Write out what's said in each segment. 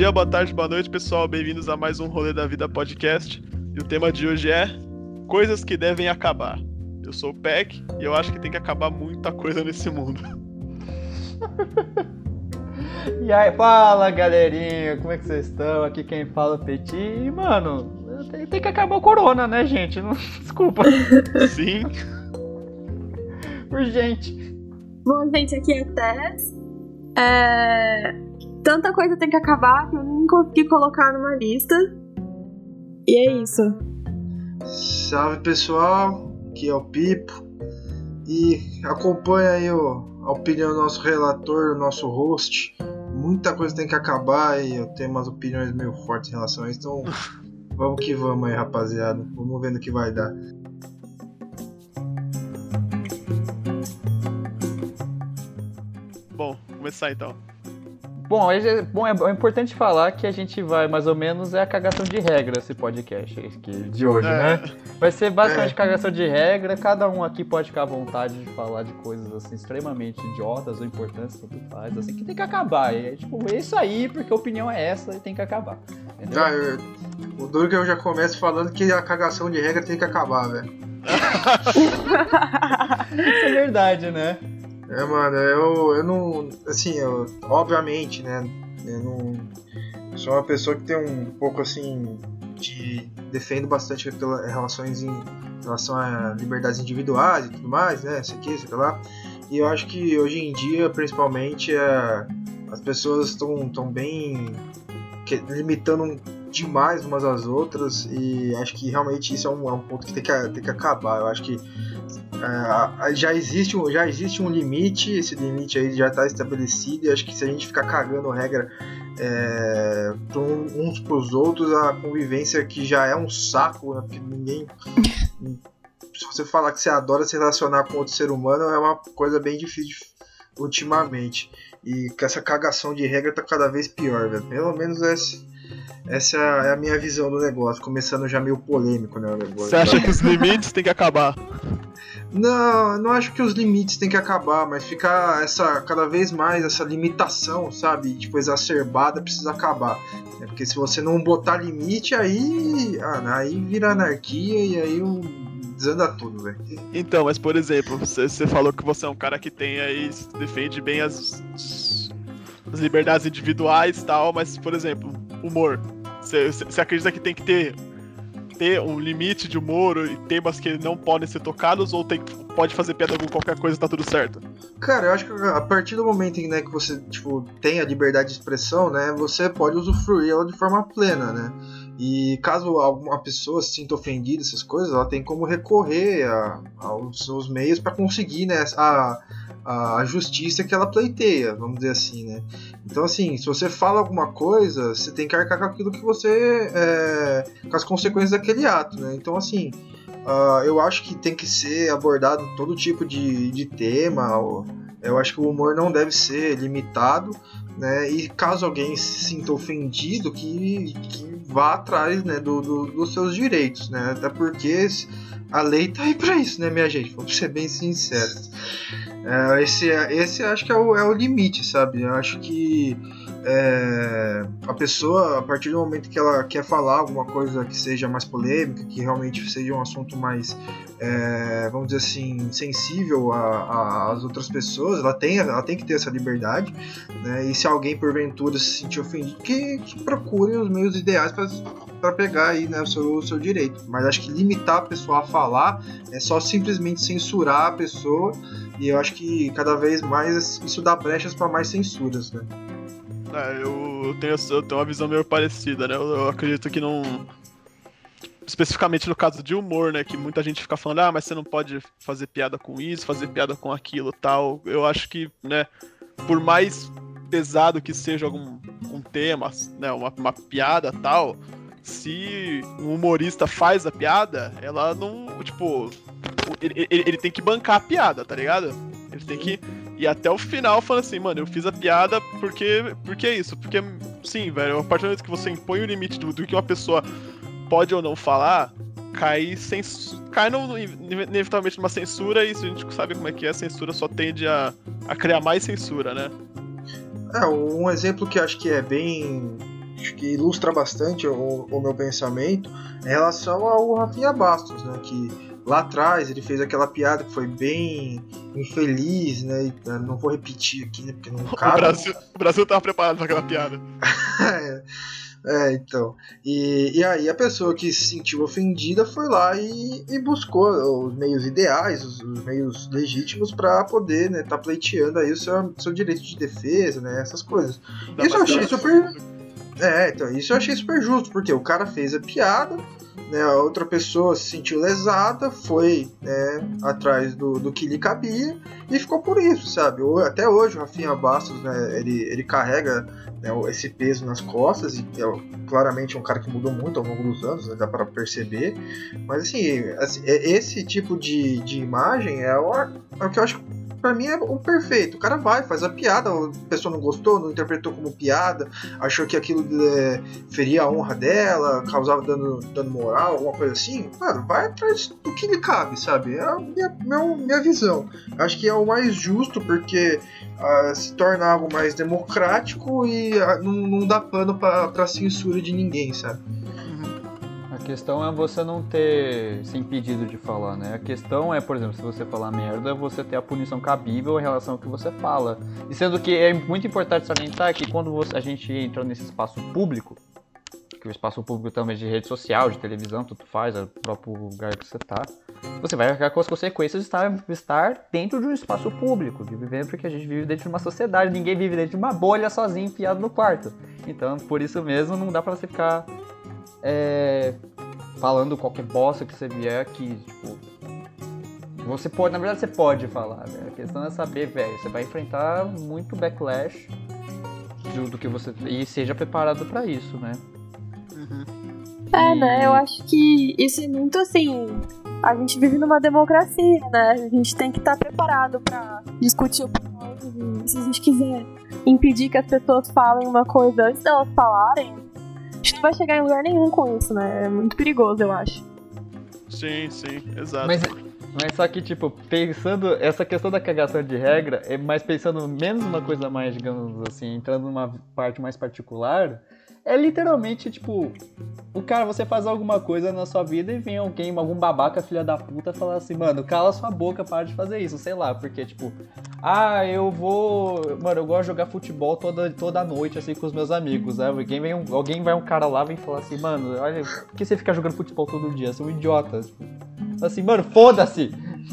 dia, boa tarde, boa noite, pessoal. Bem-vindos a mais um Rolê da Vida podcast. E o tema de hoje é coisas que devem acabar. Eu sou o Peck e eu acho que tem que acabar muita coisa nesse mundo. e aí, fala galerinha, como é que vocês estão? Aqui quem fala é o Petit. E, mano, tem, tem, que acabar o corona, né, gente? Não, desculpa. Sim. Urgente. Bom, gente, aqui é Tess. É... Tanta coisa tem que acabar que eu nem consegui colocar numa lista. E é isso. Salve pessoal, aqui é o Pipo. E acompanha aí o, a opinião do nosso relator, nosso host. Muita coisa tem que acabar e eu tenho umas opiniões meio fortes em relação a isso. Então vamos que vamos aí, rapaziada. Vamos vendo o que vai dar. Bom, começar então. Bom, é, bom, é, importante falar que a gente vai, mais ou menos, é a cagação de regra esse podcast de hoje, é. né? Vai ser basicamente é. cagação de regra, cada um aqui pode ficar à vontade de falar de coisas assim extremamente idiotas ou importantes, tanto faz, assim, que tem que acabar. É tipo, é isso aí, porque a opinião é essa e tem que acabar. Ah, eu, o duro que eu já começo falando que a cagação de regra tem que acabar, velho. isso é verdade, né? É, mano, eu, eu não. Assim, eu, obviamente, né? Eu não. Sou uma pessoa que tem um pouco assim. de. defendo bastante pela, relações em relação a liberdades individuais e tudo mais, né? Isso aqui, isso lá. E eu acho que hoje em dia, principalmente, é, as pessoas estão tão bem que, limitando demais umas às outras e acho que realmente isso é um, é um ponto que tem que, tem que acabar. Eu acho que é, já, existe um, já existe um limite, esse limite aí já está estabelecido, e acho que se a gente ficar cagando regra é, uns para os outros, a convivência que já é um saco, né, porque ninguém. se você falar que você adora se relacionar com outro ser humano, é uma coisa bem difícil ultimamente. E que essa cagação de regra tá cada vez pior, velho. Pelo menos esse, essa é a minha visão do negócio, começando já meio polêmico, né. Você acha que os limites têm que acabar? Não, não acho que os limites têm que acabar, mas ficar essa cada vez mais essa limitação, sabe, tipo exacerbada precisa acabar. Né? Porque se você não botar limite, aí, ah, aí vira anarquia e aí o desanda tudo, velho. Então, mas por exemplo, você, você falou que você é um cara que tem aí defende bem as, as liberdades individuais e tal, mas por exemplo, humor. Você, acredita que tem que ter ter um limite de humor e temas que não podem ser tocados ou tem, pode fazer piada com qualquer coisa e tá tudo certo? Cara, eu acho que a partir do momento né, que você tipo, tem a liberdade de expressão, né, você pode usufruir ela de forma plena, né? E caso alguma pessoa se sinta ofendida, essas coisas, ela tem como recorrer a, aos seus meios para conseguir né, a, a justiça que ela pleiteia, vamos dizer assim, né? Então, assim, se você fala alguma coisa, você tem que arcar com aquilo que você. É, com as consequências daquele ato, né? Então, assim, uh, eu acho que tem que ser abordado todo tipo de, de tema. Eu acho que o humor não deve ser limitado, né? E caso alguém se sinta ofendido, que, que vá atrás né, do, do, dos seus direitos, né? Até porque a lei tá aí para isso, né, minha gente? Vamos ser bem sinceros. É, esse, esse acho que é o, é o limite, sabe? Eu acho que é, a pessoa, a partir do momento que ela quer falar alguma coisa que seja mais polêmica, que realmente seja um assunto mais, é, vamos dizer assim, sensível às outras pessoas, ela tem, ela tem que ter essa liberdade. Né? E se alguém porventura se sentir ofendido, que, que procure os meios ideais para pegar aí né, o, seu, o seu direito. Mas acho que limitar a pessoa a falar é só simplesmente censurar a pessoa. E eu acho que cada vez mais isso dá brechas para mais censuras, né? É, eu, tenho, eu tenho uma visão meio parecida, né? Eu, eu, acredito que não. Especificamente no caso de humor, né? Que muita gente fica falando, ah, mas você não pode fazer piada com isso, fazer piada com aquilo tal. Eu acho que, né, por mais pesado que seja algum um tema, né, uma, uma piada tal, se um humorista faz a piada, ela não. Tipo, ele, ele, ele tem que bancar a piada, tá ligado? Ele tem que e até o final falando assim, mano, eu fiz a piada porque. Porque é isso. Porque, sim, velho, a partir do momento que você impõe o limite do, do que uma pessoa pode ou não falar, cai, cens... cai no, inevitavelmente numa censura e a gente sabe como é que é, a censura só tende a, a criar mais censura, né? É, um exemplo que acho que é bem acho que ilustra bastante o, o meu pensamento em relação ao Rafinha Bastos, né? Que lá atrás ele fez aquela piada que foi bem infeliz, né? E, né, não vou repetir aqui, né? Porque não cabe. O Brasil, o Brasil tava preparado para aquela piada. é. É, então. E, e aí a pessoa que se sentiu ofendida foi lá e, e buscou os meios ideais, os, os meios legítimos para poder, né, tá pleiteando aí o seu, seu direito de defesa, né, essas coisas. Dá isso eu achei super. É, então, isso eu achei super justo, porque o cara fez a piada, né, a outra pessoa se sentiu lesada, foi né, atrás do, do que lhe cabia e ficou por isso, sabe? Até hoje o Rafinha Bastos, né, ele, ele carrega né, esse peso nas costas e é claramente um cara que mudou muito ao longo dos anos, né, dá para perceber. Mas assim, assim, é- esse tipo de, de imagem é é o que eu acho pra mim é o perfeito. O cara vai, faz a piada, a pessoa não gostou, não interpretou como piada, achou que aquilo é, feria a honra dela, causava dano, dano moral, alguma coisa assim. Mano, vai atrás do que lhe cabe, sabe? É a minha, meu- minha visão. Acho que é o mais justo porque ah, se torna algo mais democrático e ah, não, não dá pano pra censura de ninguém, sabe? Questão é você não ter se impedido de falar, né? A questão é, por exemplo, se você falar merda, você ter a punição cabível em relação ao que você fala. E sendo que é muito importante salientar que quando você- a gente entra nesse espaço público, que o espaço público também de rede social, de televisão, tudo faz, é o próprio lugar que você tá, você vai arcar com as consequências de estar, estar dentro de um espaço público, de viver porque a gente vive dentro de uma sociedade, ninguém vive dentro de uma bolha sozinho enfiado no quarto. Então, por isso mesmo, não dá pra você ficar é, falando qualquer bosta que você vier aqui, tipo. Você pode, na verdade você pode falar, né? A questão é saber, velho, você vai enfrentar muito backlash do, do que você. E seja preparado pra isso, né? É, E- né? Eu acho que isso é muito assim. A gente vive numa democracia, né? A gente tem que estar preparado pra discutir opiniões. Se a gente quiser impedir que as pessoas falem uma coisa antes delas falarem, gente não vai chegar em lugar nenhum com isso, né? É muito perigoso, eu acho. Sim, sim, exato. Mas, mas só que, tipo, pensando. Essa questão da cagação de regra, é mais pensando menos uma coisa mais, digamos assim, entrando numa parte mais particular. É literalmente, tipo, o cara, você faz alguma coisa na sua vida e vem alguém, algum babaca, filha da puta, falar assim, mano, cala sua boca, para de fazer isso, sei lá, porque, tipo, ah, eu vou. Mano, eu gosto de jogar futebol toda, toda noite, assim, com os meus amigos, né? Alguém, vem um, alguém vai um cara lá vem falar assim, mano, olha, por que você fica jogando futebol todo dia? Você é um idiota. Tipo, assim, mano, foda-se!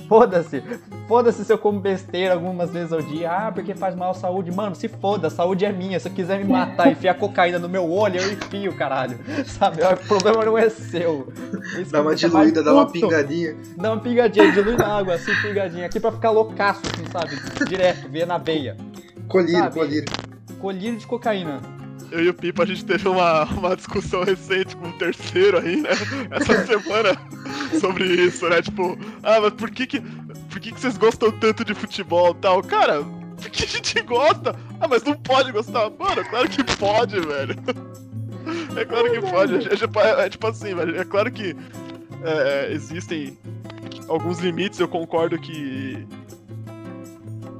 Foda-se! Foda-se se eu como besteira algumas vezes ao dia. Ah, porque faz mal à saúde. Mano, se foda, a saúde é minha. Se eu quiser me matar e enfiar cocaína no meu olho, eu enfio, caralho. Sabe? O problema não é seu. Isso Dá uma diluída, dá uma pingadinha. Dá uma pingadinha, dilui na água, assim, pingadinha. Aqui pra ficar loucaço, assim, sabe? Direto, ver na veia. Colírio, Sabe? colírio. Colírio de cocaína. Eu e o Pipa, a gente teve uma, uma discussão recente com o terceiro aí, né? Essa semana sobre isso, né? Tipo, ah, mas por que que, por que que vocês gostam tanto de futebol e tal? Cara, porque a gente gosta. Ah, mas não pode gostar. Mano, claro que pode, velho. É claro que pode. É, tipo- é- é tipo assim, velho. É claro que é, existem alguns limites, eu concordo que.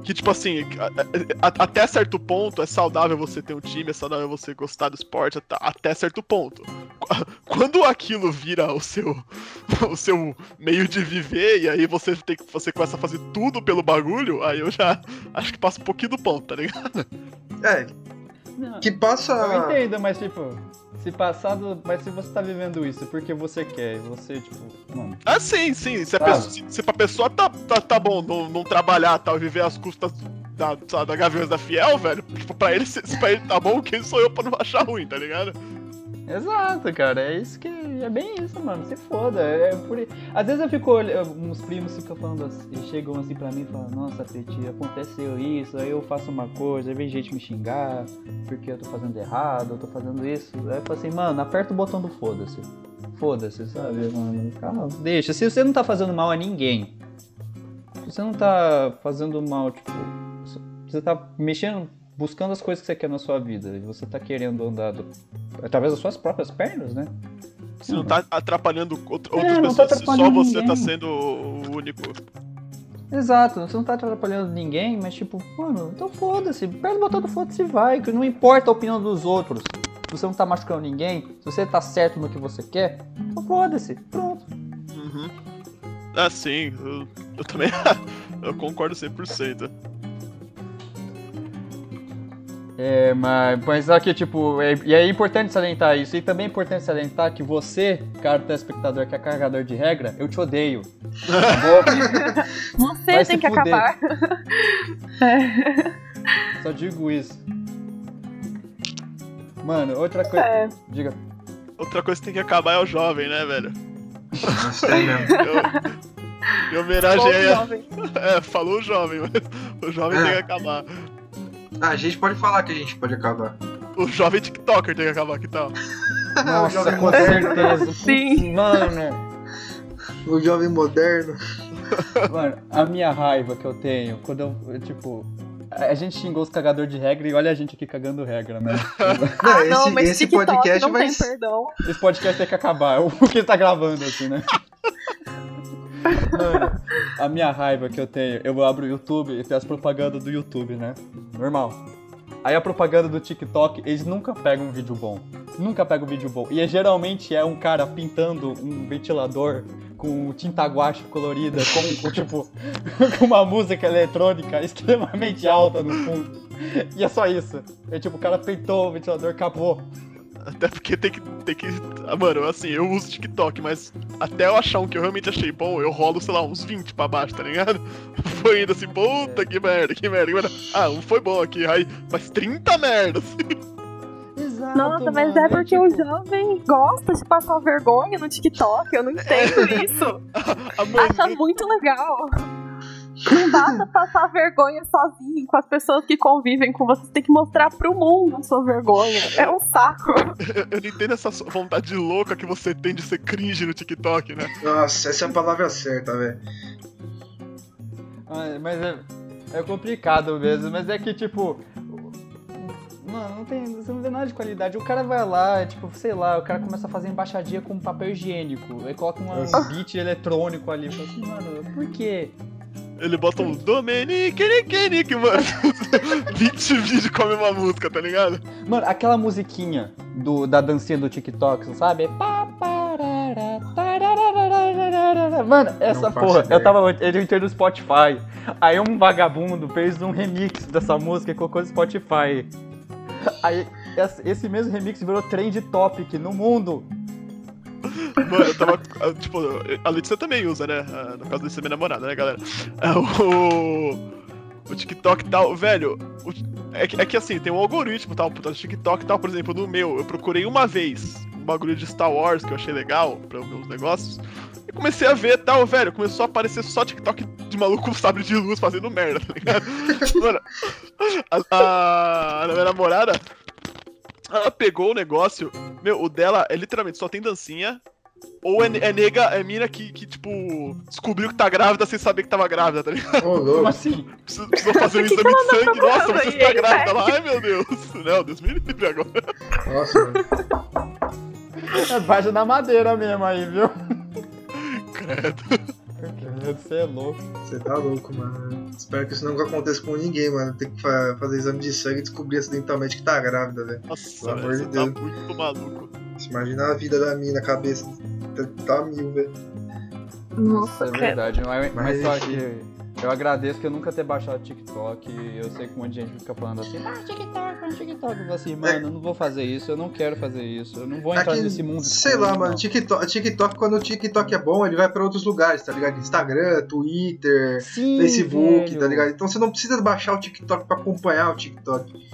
Que, tipo assim, a- a- até certo ponto é saudável você ter um time, é saudável você gostar do esporte, até, certo ponto. Qu- Quando aquilo vira o seu, o seu meio de viver, e aí você, tem, que- você começa a fazer tudo pelo bagulho, aí eu já acho que passa um pouquinho do ponto, tá ligado? É, Não, que passa. Eu entendo, mas tipo, se passado. Mas se você tá vivendo isso porque você quer, e você, tipo, mano. Ah, sim, sim. Se, a Sabe? pessoa, se, se pra pessoa tá, tá, tá bom não, não trabalhar tal, e viver às custas da, da Gaviões da Fiel, velho, tipo, pra ele, se, se pra ele tá bom, quem sou eu pra não achar ruim, tá ligado? Exato, cara, é isso que. É bem isso, mano. Se foda. É por... Às vezes eu fico uns primos ficam falando assim, chegam assim pra mim e falam, nossa, Peti, aconteceu isso, aí eu faço uma coisa, aí vem gente me xingar, porque eu tô fazendo errado, eu tô fazendo isso. Aí eu falo assim, mano, aperta o botão do foda-se. Foda-se, sabe, mano? Calma, deixa. Se você não tá fazendo mal a ninguém, se você não tá fazendo mal, tipo, você tá mexendo, buscando as coisas que você quer na sua vida, e você tá querendo andar do- através das suas próprias pernas, né? Se não tá atrapalhando outra- É, outras não tá pessoas, se só atrapalhando você tá ninguém. sendo o único. Exato, você não tá atrapalhando ninguém, mas tipo, mano, então foda-se, aperta o botão do foda-se e vai, que não importa a opinião dos outros. se você não tá machucando ninguém, se você tá certo no que você quer, então foda-se, pronto. Uhum. Ah, sim, eu, eu também eu concordo 100%. É, mas, mas aqui, tipo, é, e é importante salientar isso. E também é importante salientar que você, cara telespectador que é carregador de regra, eu te odeio. Tá você Vai tem que fuder. acabar. Só digo isso. Mano, outra coisa. É. Diga. Outra coisa que tem que acabar é o jovem, né, velho? Nossa, mesmo. Eu, em homenagem Bom, a. jovem. É, falou o jovem, mas o jovem É. tem que acabar. Ah, a gente pode falar que a gente pode acabar. O jovem TikToker tem que acabar, que tal? Nossa, com certeza. Sim. Mano. O jovem moderno. Mano, a minha raiva que eu tenho quando eu, eu, tipo. A gente xingou os cagadores de regra e olha a gente aqui cagando regra, né? Ah, esse, não, mas esse TikTok podcast não vai. tem perdão. Esse podcast tem que acabar. O que tá gravando assim, né? Mano, a minha raiva que eu tenho, eu abro o YouTube e tem as propagandas do YouTube, né? Normal. Aí a propaganda do TikTok, eles nunca pegam um vídeo bom. Nunca pegam um vídeo bom. E é, geralmente é um cara pintando um ventilador com tinta guache colorida, com, com, tipo, com uma música eletrônica extremamente alta no fundo. E é só isso. É tipo, o cara pintou o ventilador, acabou. Até porque tem que. Tem que ah, mano, assim, eu uso TikTok, mas até eu achar um que eu realmente achei bom, eu rolo, sei lá, uns 20 pra baixo, tá ligado? Foi indo assim, puta que merda, que merda, que merda. Ah, um foi bom aqui, aí, mas 30 merdas. Exato. Nossa, mas é porque o jovem gosta de passar vergonha no TikTok. Eu não entendo isso. A mãe, Acha muito legal. Não basta passar vergonha sozinho com as pessoas que convivem com você. Você tem que mostrar pro mundo a sua vergonha. É um saco. eu, eu não entendo essa vontade louca que você tem de ser cringe no TikTok, né? Nossa, essa é a palavra certa, velho. Mas é, é complicado mesmo, mas é que tipo. Mano, não tem, você não vê nada de qualidade. O cara vai lá, tipo, sei lá, o cara começa a fazer embaixadinha com papel higiênico. Aí coloca um beat eletrônico ali. Fala assim, mano, por quê? Ele bota um Dominique, Nick, Nick, mano. 20 vídeos com a mesma música, tá ligado? Mano, aquela musiquinha do, da dancinha do TikTok, você sabe? Mano, essa porra, ideia. eu tava. Eu entrei no Spotify. Aí um vagabundo fez um remix dessa música e colocou no Spotify. Aí esse esse mesmo remix virou trend topic no mundo. Mano, eu tava. ah, Tipo, a Letícia também usa, né? Ah, No caso de ser minha namorada, né, galera? Ah, O. O TikTok tal, velho. o- é, que, é que assim, tem um algoritmo tal, pro TikTok tal, por exemplo, no meu, eu procurei uma vez um bagulho de Star Wars que eu achei legal pra meus negócios. E comecei a ver tal, velho. Começou a aparecer só TikTok de maluco com sabre de luz fazendo merda, tá ligado? Mano, a, a, a minha namorada, ela pegou o negócio. Meu, o dela é literalmente só tem dancinha. Ou é, é nega, é mina que, que, tipo, descobriu que tá grávida sem saber que tava grávida, tá ligado? Ô, Como assim? Precisou, precisou fazer um que exame de tá sangue. Nossa, você está hein, grávida. Ela, ai meu Deus. Não, Deus me livre agora. Nossa. É baixa da madeira mesmo aí, viu? Credo. Você é louco. Você tá louco, mano. Espero que isso nunca aconteça com ninguém, mano. Tem que fa- fazer exame de sangue e descobrir acidentalmente que tá grávida, velho. Nossa, Pelo amor de você tá Deus. muito maluco. Você Imagina a vida da minha na cabeça. Tá, tá mil, velho. Nossa, é verdade. Mas, mas Mas, só que eu agradeço que eu nunca ter baixado o TikTok. Eu sei que um monte de gente fica falando assim, ah, TikTok, ah, TikTok. Eu falo assim, mano, eu não vou fazer isso, eu não quero fazer isso, eu não vou entrar É que, nesse mundo. Sei lá, mano. TikTok, TikTok, quando o TikTok é bom, ele vai pra outros lugares, tá ligado? Instagram, Twitter, Sim, Facebook, velho. tá ligado? Então você não precisa baixar o TikTok pra acompanhar o TikTok.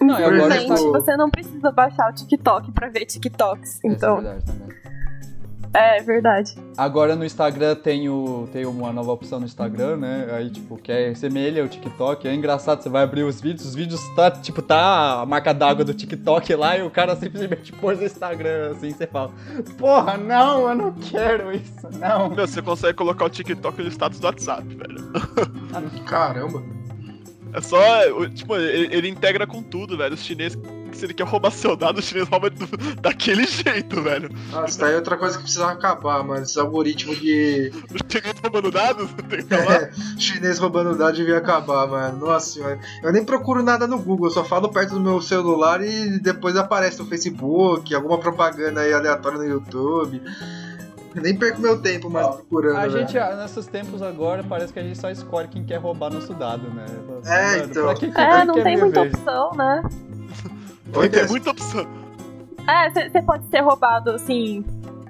Não, e agora Gente, exemplo- você não precisa baixar o TikTok pra ver TikToks. Essa Então, é verdade também. É verdade. Agora no Instagram tem, o, tem uma nova opção no Instagram, né? Aí, tipo, que é semelha ao TikTok. É engraçado, você vai abrir os vídeos, os vídeos tá, tipo, tá a marca d'água do TikTok lá e o cara simplesmente pôs no Instagram, assim, você fala, porra, não, eu não quero isso, não. Meu, você consegue colocar o TikTok no status do WhatsApp, velho. Caramba. É só. Tipo, ele, ele integra com tudo, velho. Os chineses se ele quer roubar seu dado, o chinês rouba do, daquele jeito, velho. Nossa, tá aí outra coisa que precisa acabar, mano. Esse algoritmo de. O chinês roubando dados? Tem que é, chinês roubando dados devia acabar, mano. Nossa senhora. Eu nem procuro nada no Google, eu só falo perto do meu celular e depois aparece no Facebook, alguma propaganda aí aleatória no YouTube. Nem perco meu tempo mais procurando. A né? gente, nesses tempos agora, parece que a gente só escolhe quem quer roubar nosso dado, né? É, então. Que é, não tem muita opção, né? Tem muita opção. É, você pode ser roubado, assim,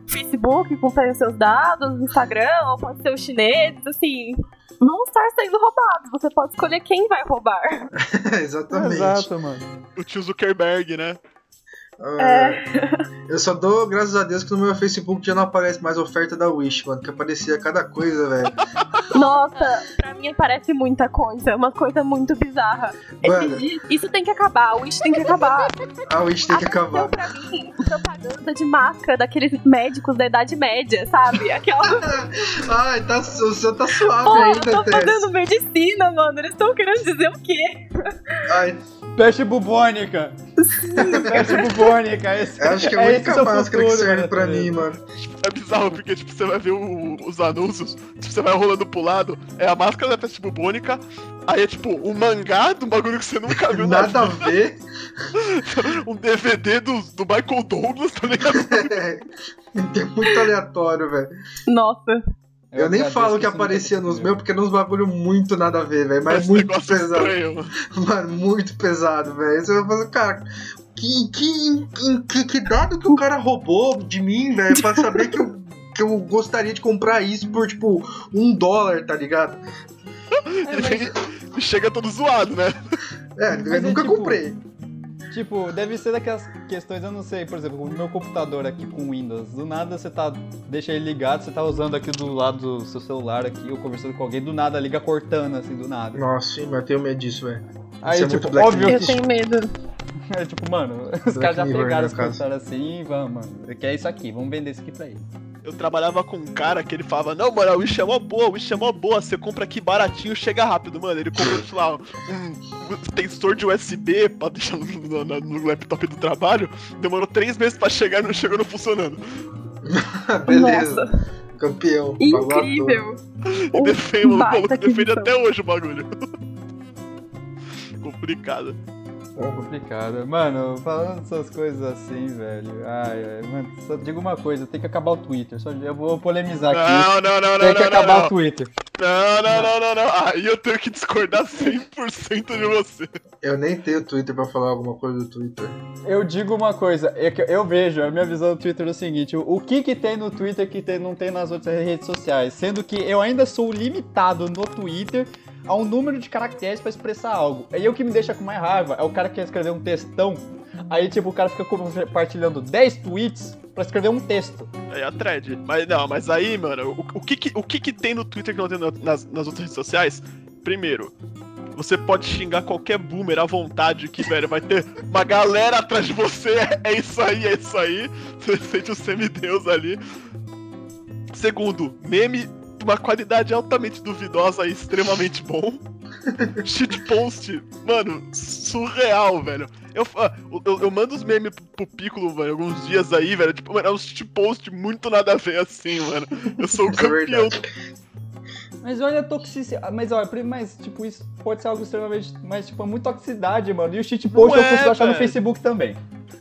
Facebook, com os seus dados, Instagram, ou pode ser os chineses, assim. Vão estar sendo roubados. Você pode escolher quem vai roubar. Exatamente. Exato, mano. O tio Zuckerberg, né? É. Eu só dou graças a Deus que no meu Facebook já não aparece mais oferta da Wish, mano, que aparecia cada coisa, velho. Nossa, pra mim aparece muita coisa, uma coisa muito bizarra. Mano. Isso tem que acabar, a Wish tem que acabar. A Wish tem que acabar. pra mim propaganda de máscara daqueles médicos da Idade Média, sabe? Aquela. Ai, tá, o seu tá suave Oh, ainda, eu tô fazendo medicina, mano. Eles estão querendo dizer o quê? Ai, Peste bubônica. Peste bubônica. Esse, eu acho que é a esse única seu máscara futuro, que serve mano. pra mim, mano. É bizarro, porque tipo, você vai ver o- os anúncios, tipo, você vai rolando pro lado, é a máscara da peste bubônica, aí é tipo um mangá de um bagulho que você nunca viu na Nada a ver. um DVD do, do Michael Douglas, tá ligado? é muito aleatório, velho. Nossa. Eu, nem agradeço falo que aparecia nos meus, porque uns bagulho muito nada a ver, velho. Mas Esse muito pesado. estranho, mano. Muito pesado, velho. Você vai fazer, cara, que, que, que, que, que dado que o cara roubou de mim, velho, pra saber que eu, que eu gostaria de comprar isso por, tipo, um dólar, tá ligado? É, mas, chega todo zoado, né? É, Mas eu é nunca tipo- comprei. tipo, deve ser daquelas questões, eu não sei, por exemplo, o meu computador aqui com Windows, do nada você tá, deixa ele ligado, você tá usando aqui do lado do seu celular aqui, ou conversando com alguém, do nada liga cortando, assim, do nada. Nossa, sim, mas eu tenho medo disso, velho. Aí, Isso é tipo, óbvio Eu que, tenho medo. é, tipo, mano, os caras já Mirror, pegaram os computadores assim, vamos, mano, que é isso aqui, vamos vender isso aqui pra ele. Eu trabalhava com um cara que ele falava, não, mano, a Wish é mó boa, a Wish é mó boa, você compra aqui baratinho, chega rápido, mano. Ele comprou, sei lá, um tensor de USB pra deixar no, no- no- laptop do trabalho, demorou três meses pra chegar e não chegou não funcionando. Beleza. Campeão. à toa. Incrível. E defende, o maluco defende até hoje o bagulho. Complicado. É complicado. Mano, falando dessas coisas assim, velho. Ai, ai, mano, só digo uma coisa, tem que acabar o Twitter. Só, eu vou polemizar aqui. Não, não, não, não, tem que não, acabar não, o Twitter. não, não, não, não, não. Aí eu tenho que discordar 100% de você. Eu nem tenho Twitter pra falar alguma coisa do Twitter. Eu digo uma coisa, é que eu vejo, a minha visão do Twitter é o seguinte: o, o que que tem no Twitter que tem- não tem nas outras redes sociais? Sendo que eu ainda sou limitado no Twitter a um número de caracteres pra expressar algo. E o que me deixa com mais raiva é o cara que quer escrever um textão, aí tipo o cara fica compartilhando 10 tweets pra escrever um texto. É a thread. Mas não, mas aí, mano, o, o que, que- o que, que tem no Twitter que não tem no- nas, nas outras redes sociais? Primeiro, você pode xingar qualquer boomer à vontade, que, velho, vai ter uma galera atrás de você. É isso aí, é isso aí. Você sente o semideus ali. Segundo, meme de uma qualidade altamente duvidosa e extremamente bom. Shitpost, mano, surreal, velho. Eu, ah, eu, eu mando os memes pro, pro Piccolo, velho, alguns dias aí, velho. Tipo, mano, é um shitpost muito nada a ver assim, mano. Eu sou o é campeão. Mas olha a toxicidade. Mas olha, mas tipo, isso pode ser algo extremamente. Mas, tipo, é muita toxicidade, mano. E o shitpost Não eu consigo é, achar no. Facebook também.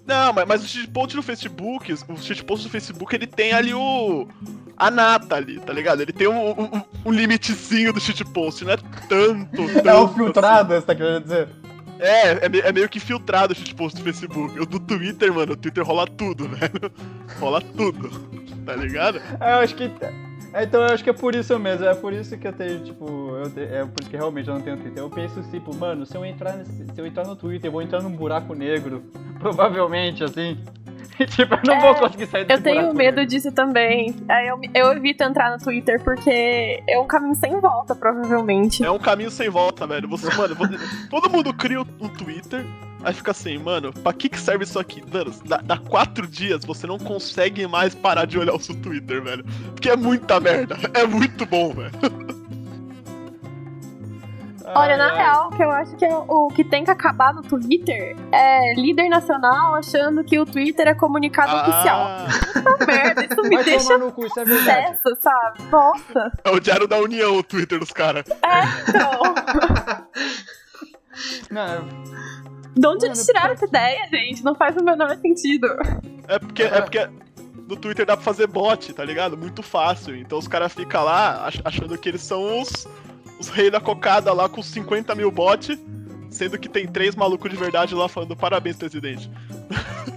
Não, mas, mas o shitpost no Facebook, o shitpost no Facebook, ele tem ali o. A nata ali, tá ligado? Ele tem um, um, um limitezinho do shitpost, não é tanto. É o tanto filtrado, você tá querendo dizer? assim. É, é, me- é meio que filtrado o shitpost do Facebook. O do Twitter, mano, o Twitter rola tudo, velho. Rola tudo, tá ligado? É, eu acho que. É, Então eu acho que é por isso mesmo, é por isso que eu tenho, tipo, eu te- é por isso que realmente eu não tenho Twitter. Eu penso tipo, mano, se eu entrar nesse- se eu entrar no Twitter, eu vou entrar num buraco negro, provavelmente, assim. Tipo, eu não É, vou conseguir sair desse Eu tenho medo negro. disso também. Aí eu, eu evito entrar no Twitter porque é um caminho sem volta, provavelmente. É um caminho sem volta, velho. Você, mano, você- todo mundo cria um Twitter, aí fica assim, mano, pra que que serve isso aqui? Mano, dá, dá quatro dias, você não consegue mais parar de olhar o seu Twitter, velho. Porque é muita merda. É muito bom, velho. Olha, na real, o que eu acho que é o que tem que acabar no Twitter é líder nacional achando que o Twitter é comunicado oficial. Ah, Puta merda, isso me Vai deixa no cu, isso é verdade. obsessa, sabe? Nossa, é o Diário da União, o Twitter dos caras. então. Não, De onde eles tiraram essa ideia, gente? Não faz o menor sentido. É porque, é porque no Twitter dá pra fazer bot, tá ligado? Muito fácil. Então os caras ficam lá ach- achando que eles são os, os reis da cocada lá com 50 mil bots, sendo que tem três malucos de verdade lá falando parabéns, presidente.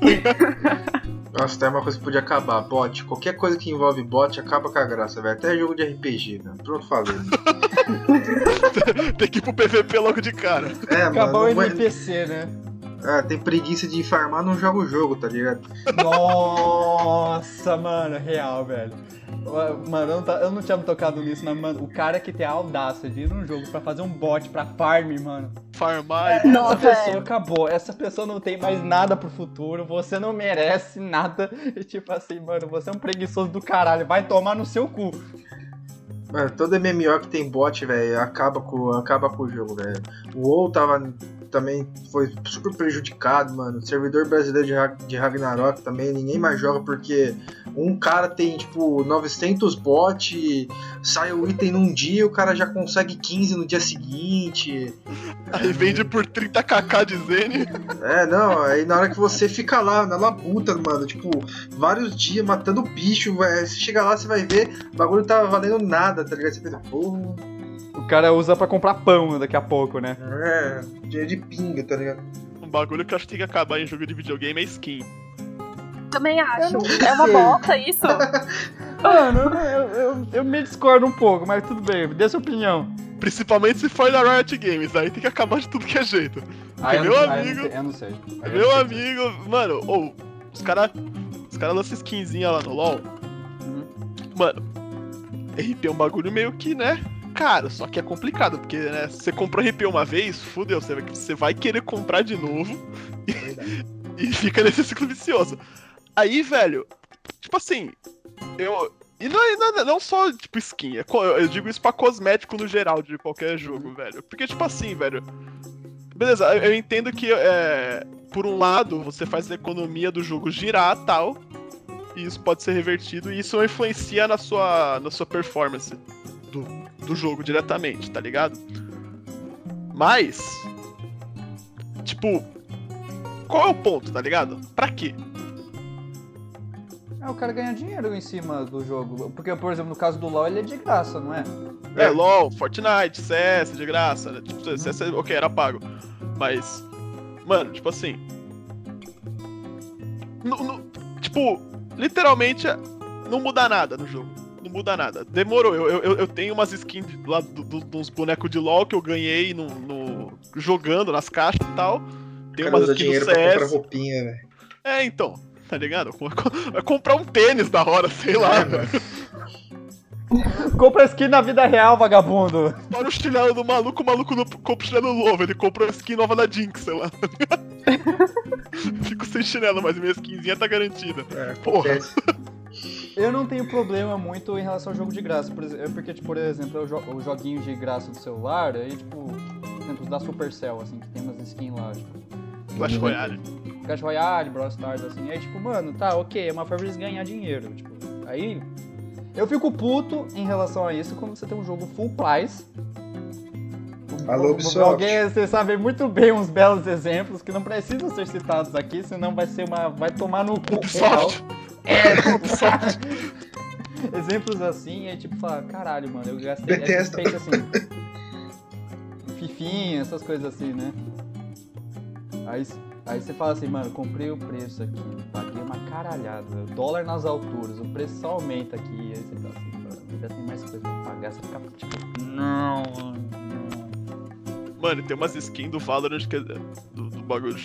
Nossa, tem uma coisa que podia acabar. Bot. Qualquer coisa que envolve bot acaba com a graça, velho. Até jogo de RPG, né? Pronto, falei. tem que ir pro PVP logo de cara. É, acabou mano. o vai- NPC, né? É, tem preguiça de farmar, não joga o jogo, tá ligado? Nossa, mano, real, velho. Mano, eu não, tá- eu não tinha me tocado nisso, mas, mano, o cara que tem a audácia de ir num jogo pra fazer um bot pra farm, mano. Farmar e Essa Nossa, pessoa é. acabou. Essa pessoa não tem mais nada pro futuro. Você não merece nada. E tipo assim, mano, você é um preguiçoso do caralho. Vai tomar no seu cu. Mano, todo MMO que tem bot, velho, acaba com, acaba com o jogo, velho. O WoW tava, também foi super prejudicado, mano. O servidor brasileiro de, Ra- de Ragnarok também, ninguém mais joga porque um cara tem, tipo, 900 bot, sai o item num dia, o cara já consegue 15 no dia seguinte. aí vende por 30kk de Zene. É, não, aí na hora que você fica lá, na labuta, mano, tipo, vários dias matando bicho, velho, você chega lá, você vai ver, o bagulho tá valendo nada, tá ligado? Você pensa, porra, cara usa pra comprar pão daqui a pouco, né? é, dinheiro de pinga, tá ligado? Um bagulho que eu acho que tem que acabar em jogo de videogame é skin. Também acho. É uma bosta isso. Mano, eu, eu, eu me discordo um pouco, mas tudo bem, dê sua opinião. Principalmente se for na Riot Games, aí tem que acabar de tudo que é jeito. Ah, eu, Meu não, ah, eu amigo. não sei. Eu não sei. Aí eu Meu amigo, mano, ou os caras os cara lançam skinzinha lá no LoL. Uhum. Mano, RP é um bagulho meio que, né? Cara, só que é complicado, porque né, você comprou RP uma vez, fudeu, você vai, você vai querer comprar de novo e fica nesse ciclo vicioso. Aí, velho, tipo assim, eu. E não, não, não só, tipo, skin, é eu digo isso pra cosmético no geral de qualquer jogo, velho. Porque, tipo assim, velho. Beleza, eu, eu entendo que, é, por um lado, você faz a economia do jogo girar tal, e isso pode ser revertido, e isso influencia na sua, na sua performance do, do jogo diretamente, tá ligado? Mas. Tipo. Qual é o ponto, tá ligado? Pra quê? É, o cara ganha dinheiro em cima do jogo. Porque, por exemplo, no caso do LoL, ele é de graça, não é? É, LOL, Fortnite, CS de graça, né? Tipo, CS, ok, era pago. Mas, mano, tipo assim. no- no- tipo, literalmente, não muda nada no jogo. Não muda nada. Demorou. Eu, eu, eu tenho umas skins de- lá do, do, dos bonecos de LOL que eu ganhei no, no- jogando nas caixas e tal. Tem umas skins dinheiro do pra comprar CS. roupinha, velho. É, então. Tá ligado? Vai comprar um tênis da hora, sei lá, É, velho. Compra skin na vida real, vagabundo. Para o chinelo do maluco, o maluco não compra o chinelo novo, ele comprou a skin nova da Jinx, sei lá. Fico sem chinelo, mas minha skinzinha tá garantida. É, Porra. acontece. Eu não tenho problema muito em relação ao jogo de graça. Por exemplo, porque, tipo, por exemplo, eu jo- os joguinhos de graça do celular, aí, tipo, por exemplo, os da Supercell, assim, que tem umas skins lá, tipo. Clash Royale. Clash Royale, Brawl Stars, assim. Aí, tipo, mano, tá, ok, é uma forma de ganhar dinheiro. Tipo, aí. Eu fico puto em relação a isso quando você tem um jogo full price. Alô, Ubisoft. Alguém, você sabe muito bem uns belos exemplos que não precisam ser citados aqui, senão vai ser uma. vai tomar no cu. real. É, Exemplos assim, é tipo, falar, caralho, mano, eu gastei. pensa assim. Fifinha, essas coisas assim, né? Aí, aí você fala assim, mano, comprei o preço aqui, paguei uma caralhada, o dólar nas alturas, o preço só aumenta aqui, aí você fala assim, mano, ainda tem mais coisa pra pagar, você fica tipo, não, mano, não. Mano, tem umas skins do Valorant, que é do bagulho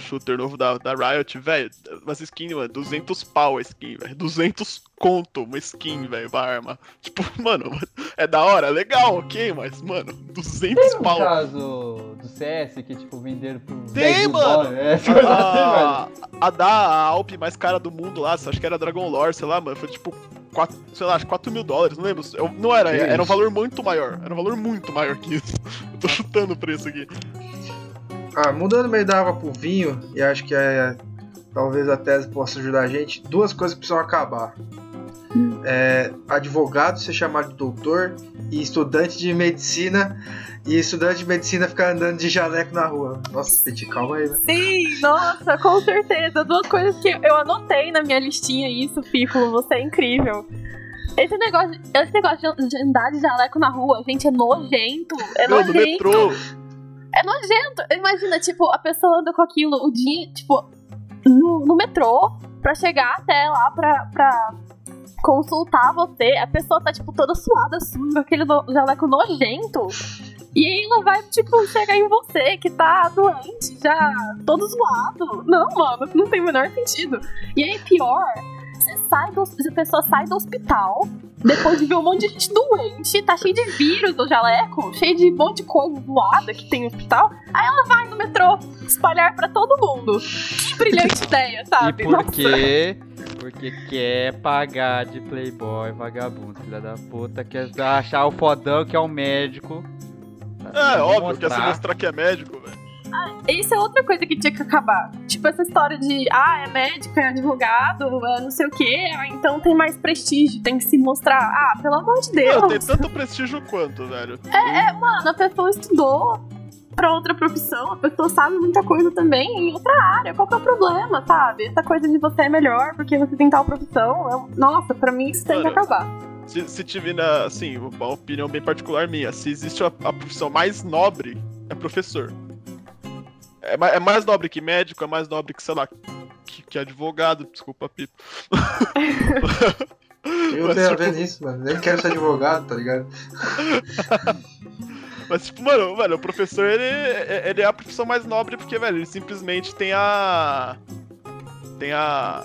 shooter novo da, da Riot, velho. Umas skins, mano, 200 pau a skin, velho. 200 conto uma skin, velho, pra arma. Tipo, mano, é da hora, legal, ok, mas, mano, 200 No pau. caso do CS, que tipo, venderam por Tem, 10 mil mano. dólares, é, assim. A, a da Alp mais cara do mundo lá, acho que era Dragon Lore, sei lá, mano, foi tipo 4, sei lá, 4 mil dólares, não lembro. Eu, não era, era um valor muito maior. Era um valor muito maior que isso. Eu tô chutando o preço aqui. Ah, mudando meio da água pro vinho, e acho que é, talvez a tese possa ajudar a gente, duas coisas precisam acabar. É, advogado ser chamado de doutor e estudante de medicina e estudante de medicina ficar andando de jaleco na rua. Nossa, Peti, calma aí, né? Sim, nossa, com certeza. Duas coisas que eu anotei na minha listinha isso, Piccolo, você é incrível. Esse negócio, esse negócio de andar de jaleco na rua, gente, é nojento. É Não, no nojento. metrô. É nojento. Imagina, tipo, a pessoa anda com aquilo o dia, tipo, no, no metrô, pra chegar até lá pra, pra consultar você. A pessoa tá, tipo, toda suada, assim, com aquele jaleco nojento. E aí ela vai, tipo, chegar em você, que tá doente, já todo zoado. Não, mano, não tem o menor sentido. E aí, pior, sai do, a pessoa sai do hospital, depois de ver um monte de gente doente, tá cheio de vírus do jaleco, cheio de um monte de coisa zoada que tem no hospital. Aí ela vai no metrô espalhar pra todo mundo. Que brilhante ideia, E sabe? por Nossa. quê? Porque quer pagar de playboy vagabundo, filha da puta, quer achar o fodão que é um médico. É, óbvio, quer se mostrar. mostrar que é médico, velho. Isso é outra coisa que tinha que acabar. Tipo, essa história de, ah, é médico, é advogado, é não sei o quê, ah, então tem mais prestígio, tem que se mostrar. Ah, pelo amor de Deus. Não, tem tanto prestígio quanto, velho. É, mano, a pessoa estudou pra outra profissão, a pessoa sabe muita coisa também em outra área. Qual que é o problema, sabe? Essa coisa de você é melhor porque você tem tal profissão. é- Nossa, pra mim isso tem que acabar. Se, se tiver, na, assim, uma opinião bem particular minha, se existe a, a profissão mais nobre, é professor. É, é mais nobre que médico, é mais nobre que, sei lá, que, que advogado, desculpa, Pipo. Eu Mas, tenho a tipo, ver nisso, mano. Nem quero ser advogado, tá ligado? Mas, tipo, mano, mano, o professor, ele, ele é a profissão mais nobre porque, velho, ele simplesmente tem a. Tem a.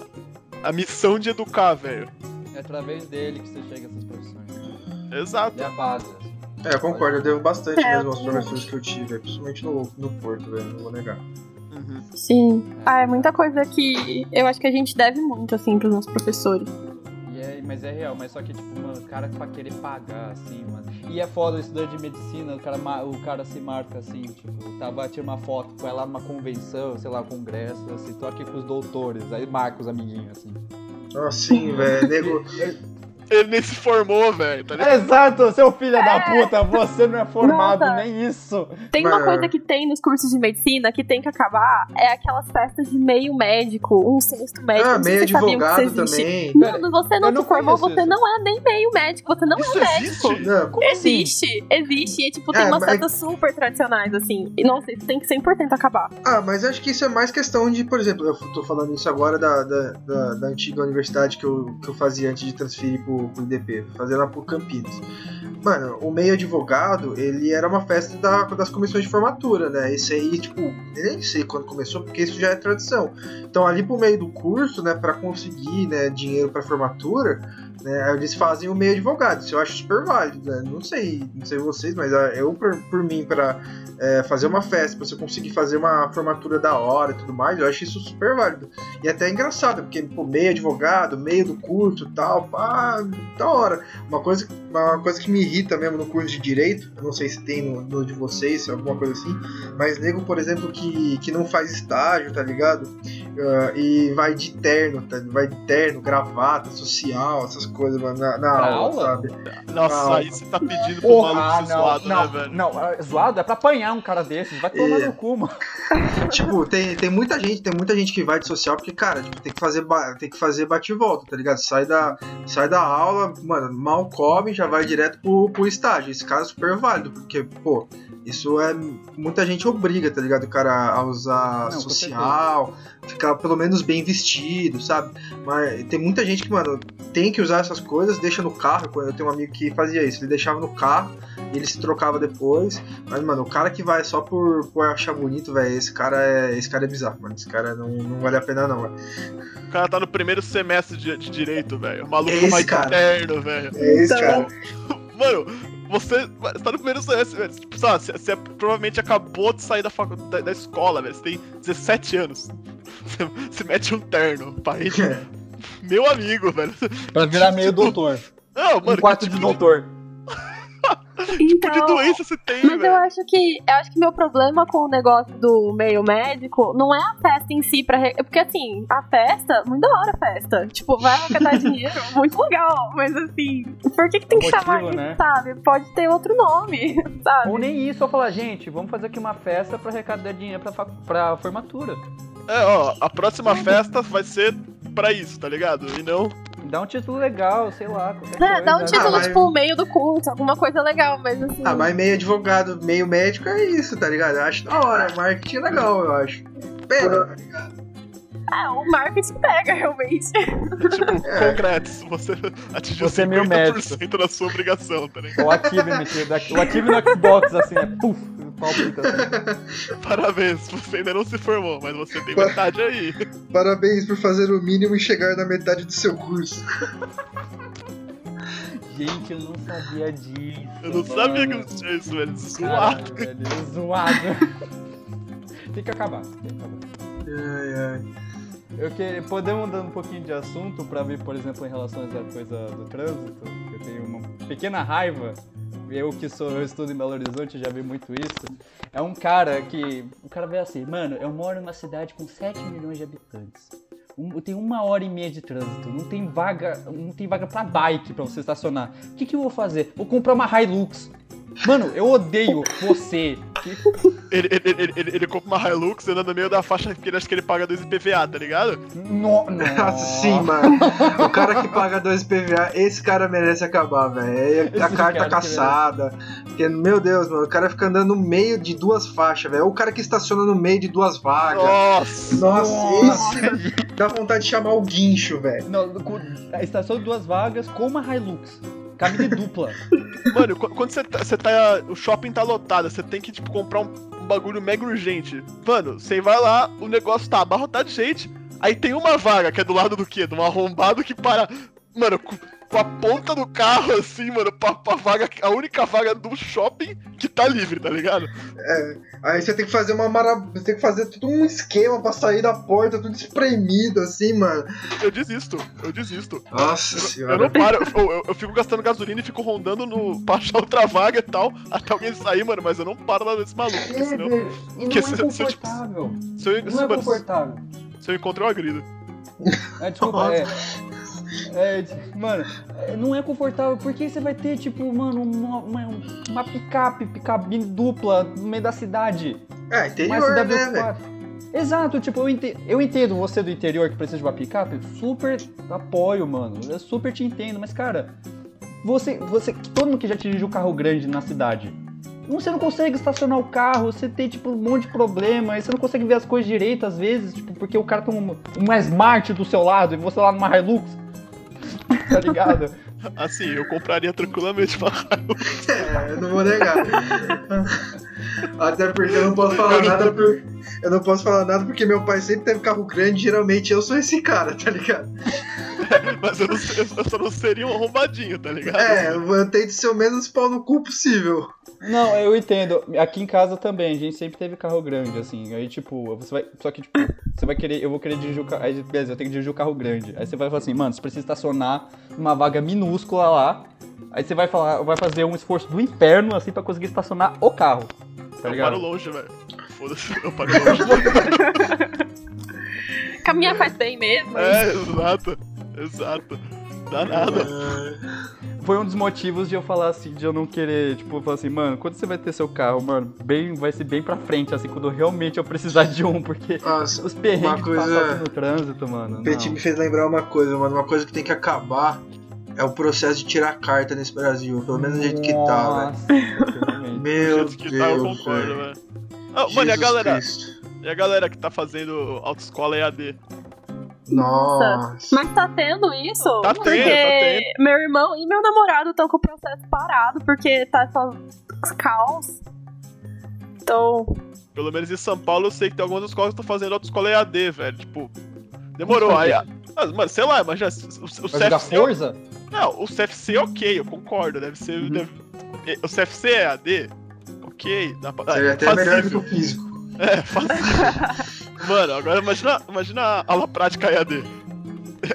A missão de educar, velho. É através dele que você chega a essas profissões. Exato. Ele é a base. É, eu concordo, eu devo bastante É, mesmo aos professores que eu tive, principalmente no, no Porto, velho, não vou negar. Uhum. Sim. Ah, é muita coisa que eu acho que a gente deve muito, assim, pros nossos professores. E é, mas é real, mas só que, tipo, mano, o cara pra querer pagar, assim, mano. E é foda o estudante de medicina, o cara, o cara se marca assim, tipo, tá, vai tirar uma foto, vai lá numa convenção, sei lá, congresso, assim, tô aqui com os doutores, aí marca os amiguinhos, assim. Nossa, sim, velho, nego. Ele nem se formou, velho, tá? Exato, seu filho da puta, você não é formado, Nossa. nem isso. Tem uma coisa que tem nos cursos de medicina que tem que acabar, é aquelas festas de meio médico, um sexto médico. Ah, não sei meio advogado também. Mano, você não não se formou, você isso. não é nem meio médico, você não Isso é médico. existe? Não, Como assim? Existe, existe. E, tipo, tem É, umas mas- festas super tradicionais, assim. E, nossa, isso tem que 100% acabar. Ah, mas acho que isso é mais questão de, por exemplo, eu tô falando isso agora da, da, da, da antiga universidade que eu, que eu fazia antes de transferir pro, pro IDP, fazer lá pro Campinas. Mano, o meio advogado, ele era uma festa da- das comissões de formatura, né? Isso aí, tipo, nem sei quando começou, porque isso já é tradição. Então, ali pro meio do curso, né, pra conseguir né, dinheiro pra formatura, né, eles fazem o meio advogado. Isso eu acho super válido, né? Não sei, não sei vocês, mas ah, eu, por, por mim, pra é, fazer uma festa, pra você conseguir fazer uma formatura da hora e tudo mais, eu acho isso super válido. E até engraçado, porque, pô, meio advogado, meio do curso tal, pá, da hora. Uma coisa, uma coisa que me irrita mesmo no curso de direito, não sei se tem no, no de vocês, alguma coisa assim, mas nego, por exemplo, que, que não faz estágio, tá ligado? Ah, e vai de terno, tá? vai de terno, gravata, social, essas coisas, mano, na, na aula, aula? sabe? Nossa, Não. aí você tá pedindo pro Porra, maluco ser não, zoado, não, né, velho? não, é zoado é pra apanhar um cara desses, vai tomar É. no cu, mano. tipo, tem, tem muita gente, tem muita gente que vai de social porque, cara, tipo, tem que fazer tem que fazer bate e volta, tá ligado? Sai da, sai da aula, mano, mal come, já vai direto pro, pro estágio. Esse cara é super válido, porque, pô, isso é. Muita gente obriga, tá ligado? O cara a usar Não, social, ficar pelo menos bem vestido, sabe? Mas tem muita gente que, mano, tem que usar essas coisas, deixa no carro. Eu tenho um amigo que fazia isso, ele deixava no carro e ele se trocava depois. Mas, mano, o cara que vai só por, por achar bonito, velho, esse cara é. Esse cara é bizarro, mano. Esse cara não, não vale a pena, não, velho. O cara tá no primeiro semestre de, de direito, velho. O maluco Esse mais cara. velho. É esse, Então, cara. Mano, você, tá no primeiro semestre, velho. Tipo, lá, você, você provavelmente acabou de sair da, facu- da, da escola, velho. Você tem 17 anos. Você, você mete um terno pra ir, Meu amigo, velho. Pra virar meio doutor. Não, Um mano, quarto que de tipo doutor. tipo de Então, doença você tem, Mas eu acho que eu acho que meu problema com o negócio do meio médico não é a festa em si para porque assim, a festa, muito da hora a festa. Tipo, vai arrecadar dinheiro, muito legal, mas assim, por que, que tem que Motivo, chamar isso, né? sabe? Pode ter outro nome, sabe? Ou nem isso, eu falar, gente, vamos fazer aqui uma festa pra arrecadar dinheiro pra, fa- pra formatura. É, ó, a próxima festa vai ser pra isso, tá ligado? E não. Dá um título legal, sei lá, É, coisa. dá um título, Ah, mas- tipo, meio do curso, alguma coisa legal, mas assim. Ah, mas meio advogado, meio médico é isso, tá ligado? Eu acho da hora, marketing é legal, eu acho. Pega, tá ligado? É, o marketing pega, realmente. Tipo, É. congrats, você atingiu Você é meio 50% da sua obrigação, tá ligado? O Achievement, da- o Achievement no Xbox, assim, é puf, palpita assim. Parabéns, você ainda não se formou, mas você tem metade aí. Parabéns por fazer o mínimo e chegar na metade do seu curso. Gente, eu não sabia disso. Eu não mano. sabia que existia isso, velho. Zoado. Caralho, velho, zoado. tem que acabar, tem que acabar. Ai, ai. Eu que, podemos mudar um pouquinho de assunto pra ver, por exemplo, em relação a essa coisa do trânsito, eu tenho uma pequena raiva. Eu que sou, eu estudo em Belo Horizonte, já vi muito isso. É um cara que. O cara vê assim, mano, eu moro numa cidade com 7 milhões de habitantes. Um, tenho uma hora e meia de trânsito. Não tem vaga. Não tem vaga pra bike pra você estacionar. O que, que eu vou fazer? Vou comprar uma Hilux. Mano, eu odeio você. Ele, ele, ele, ele, ele compra uma Hilux anda no meio da faixa que ele acha que ele paga 2 IPVA, tá ligado? No, Nossa, sim, mano. O cara que paga 2 PVA, esse cara merece acabar, velho. É A carta caçada. Porque, meu Deus, mano, o cara fica andando no meio de duas faixas, velho. É o cara que estaciona no meio de duas vagas. Nossa! Nossa, esse dá vontade de chamar o guincho, velho. Não, com- a estação de duas vagas com uma Hilux. Cabine dupla. Mano, qu- quando você tá, você tá. O shopping tá lotado, você tem que, tipo, comprar um, um bagulho mega urgente. Mano, você vai lá, o negócio tá abarrotado de gente. Aí tem uma vaga, que é do lado do quê? De um arrombado que para. Mano, com, com a ponta do carro, assim, mano, pra, pra vaga. A única vaga do shopping que tá livre, tá ligado? Aí você tem que fazer uma mara... Você tem que fazer todo um esquema pra sair da porta, tudo espremido, assim, mano. Eu desisto, eu desisto. Nossa Eu senhora. não paro, eu, eu- eu fico gastando gasolina e fico rondando no, pra achar outra vaga e tal, até alguém sair, mano, mas eu não paro lá nesse maluco, porque senão. Porque não se- é se eu, tipo, confortável. Se eu, Não se, é confortável. se eu encontro, eu agrido. É, desculpa, é. É, mano, não é confortável. Porque você vai ter, tipo, mano, uma, uma, uma picape, cabine dupla no meio da cidade. É, interior, né, velho? Exato, tipo, eu entendo, eu entendo você do interior que precisa de uma picape, super apoio, mano. Eu super te entendo, mas cara, você, você, todo mundo que já dirigiu carro grande na cidade, você não consegue estacionar o carro, você tem tipo um monte de problema, você não consegue ver as coisas direito às vezes, tipo, porque o cara tem um, uma Smart do seu lado e você lá numa Hilux. Tá ligado? Assim, eu compraria tranquilamente uma Hilux. É, eu não vou negar. Até porque eu não posso falar nada por. Eu não posso falar nada porque meu pai sempre teve carro grande, geralmente eu sou esse cara, tá ligado? Mas eu, não, eu só não seria um arrombadinho, tá ligado? É, eu tento ser o menos pau no cu possível. Não, eu entendo. Aqui em casa também, a gente sempre teve carro grande, assim. Aí, tipo, você vai. Só que, tipo, você vai querer. Eu vou querer dirigir o carro. Aí, beleza, eu tenho que dirigir o carro grande. Aí você vai falar assim, mano, você precisa estacionar numa vaga minúscula lá. Aí você vai falar, vai fazer um esforço do inferno, assim, pra conseguir estacionar o carro. Tá eu ligado? paro longe, velho. Foda-se, eu paro longe. Caminhar faz bem mesmo. é, exato. Exato. Dá nada. Foi um dos motivos de eu falar assim, de eu não querer, tipo, falar assim, mano, quando você vai ter seu carro, mano, bem, vai ser bem pra frente, assim, quando realmente eu precisar de um, porque Nossa, os perrengues coisa- passam aqui no trânsito, mano. o Petit não. me fez lembrar uma coisa, mano. Uma coisa que tem que acabar é o processo de tirar carta nesse Brasil. Pelo menos do jeito que tá, velho. Meu jeito que tá, eu Deus, concordo, velho. Ah, mano, e a galera? Cristo. E a galera que tá fazendo autoescola EAD? Nossa. Mas tá tendo isso? Tá tendo, porque tá tendo. meu irmão e meu namorado estão com o processo parado porque tá só caos. Então, Pelo menos em São Paulo eu sei que tem algumas escolas que estão fazendo autoescola EAD, velho. Tipo, demorou. Aí, ah, mano, sei lá, imagina, o, o Vai CFC. Forza? Não, o CFC ok, eu concordo. Deve ser. Uhum. deve- o CFC é AD? Ok, dá pra. Seria é até melhor do que fazível. o físico. É, fazível. Mano, agora imagina, imagina a aula prática EAD.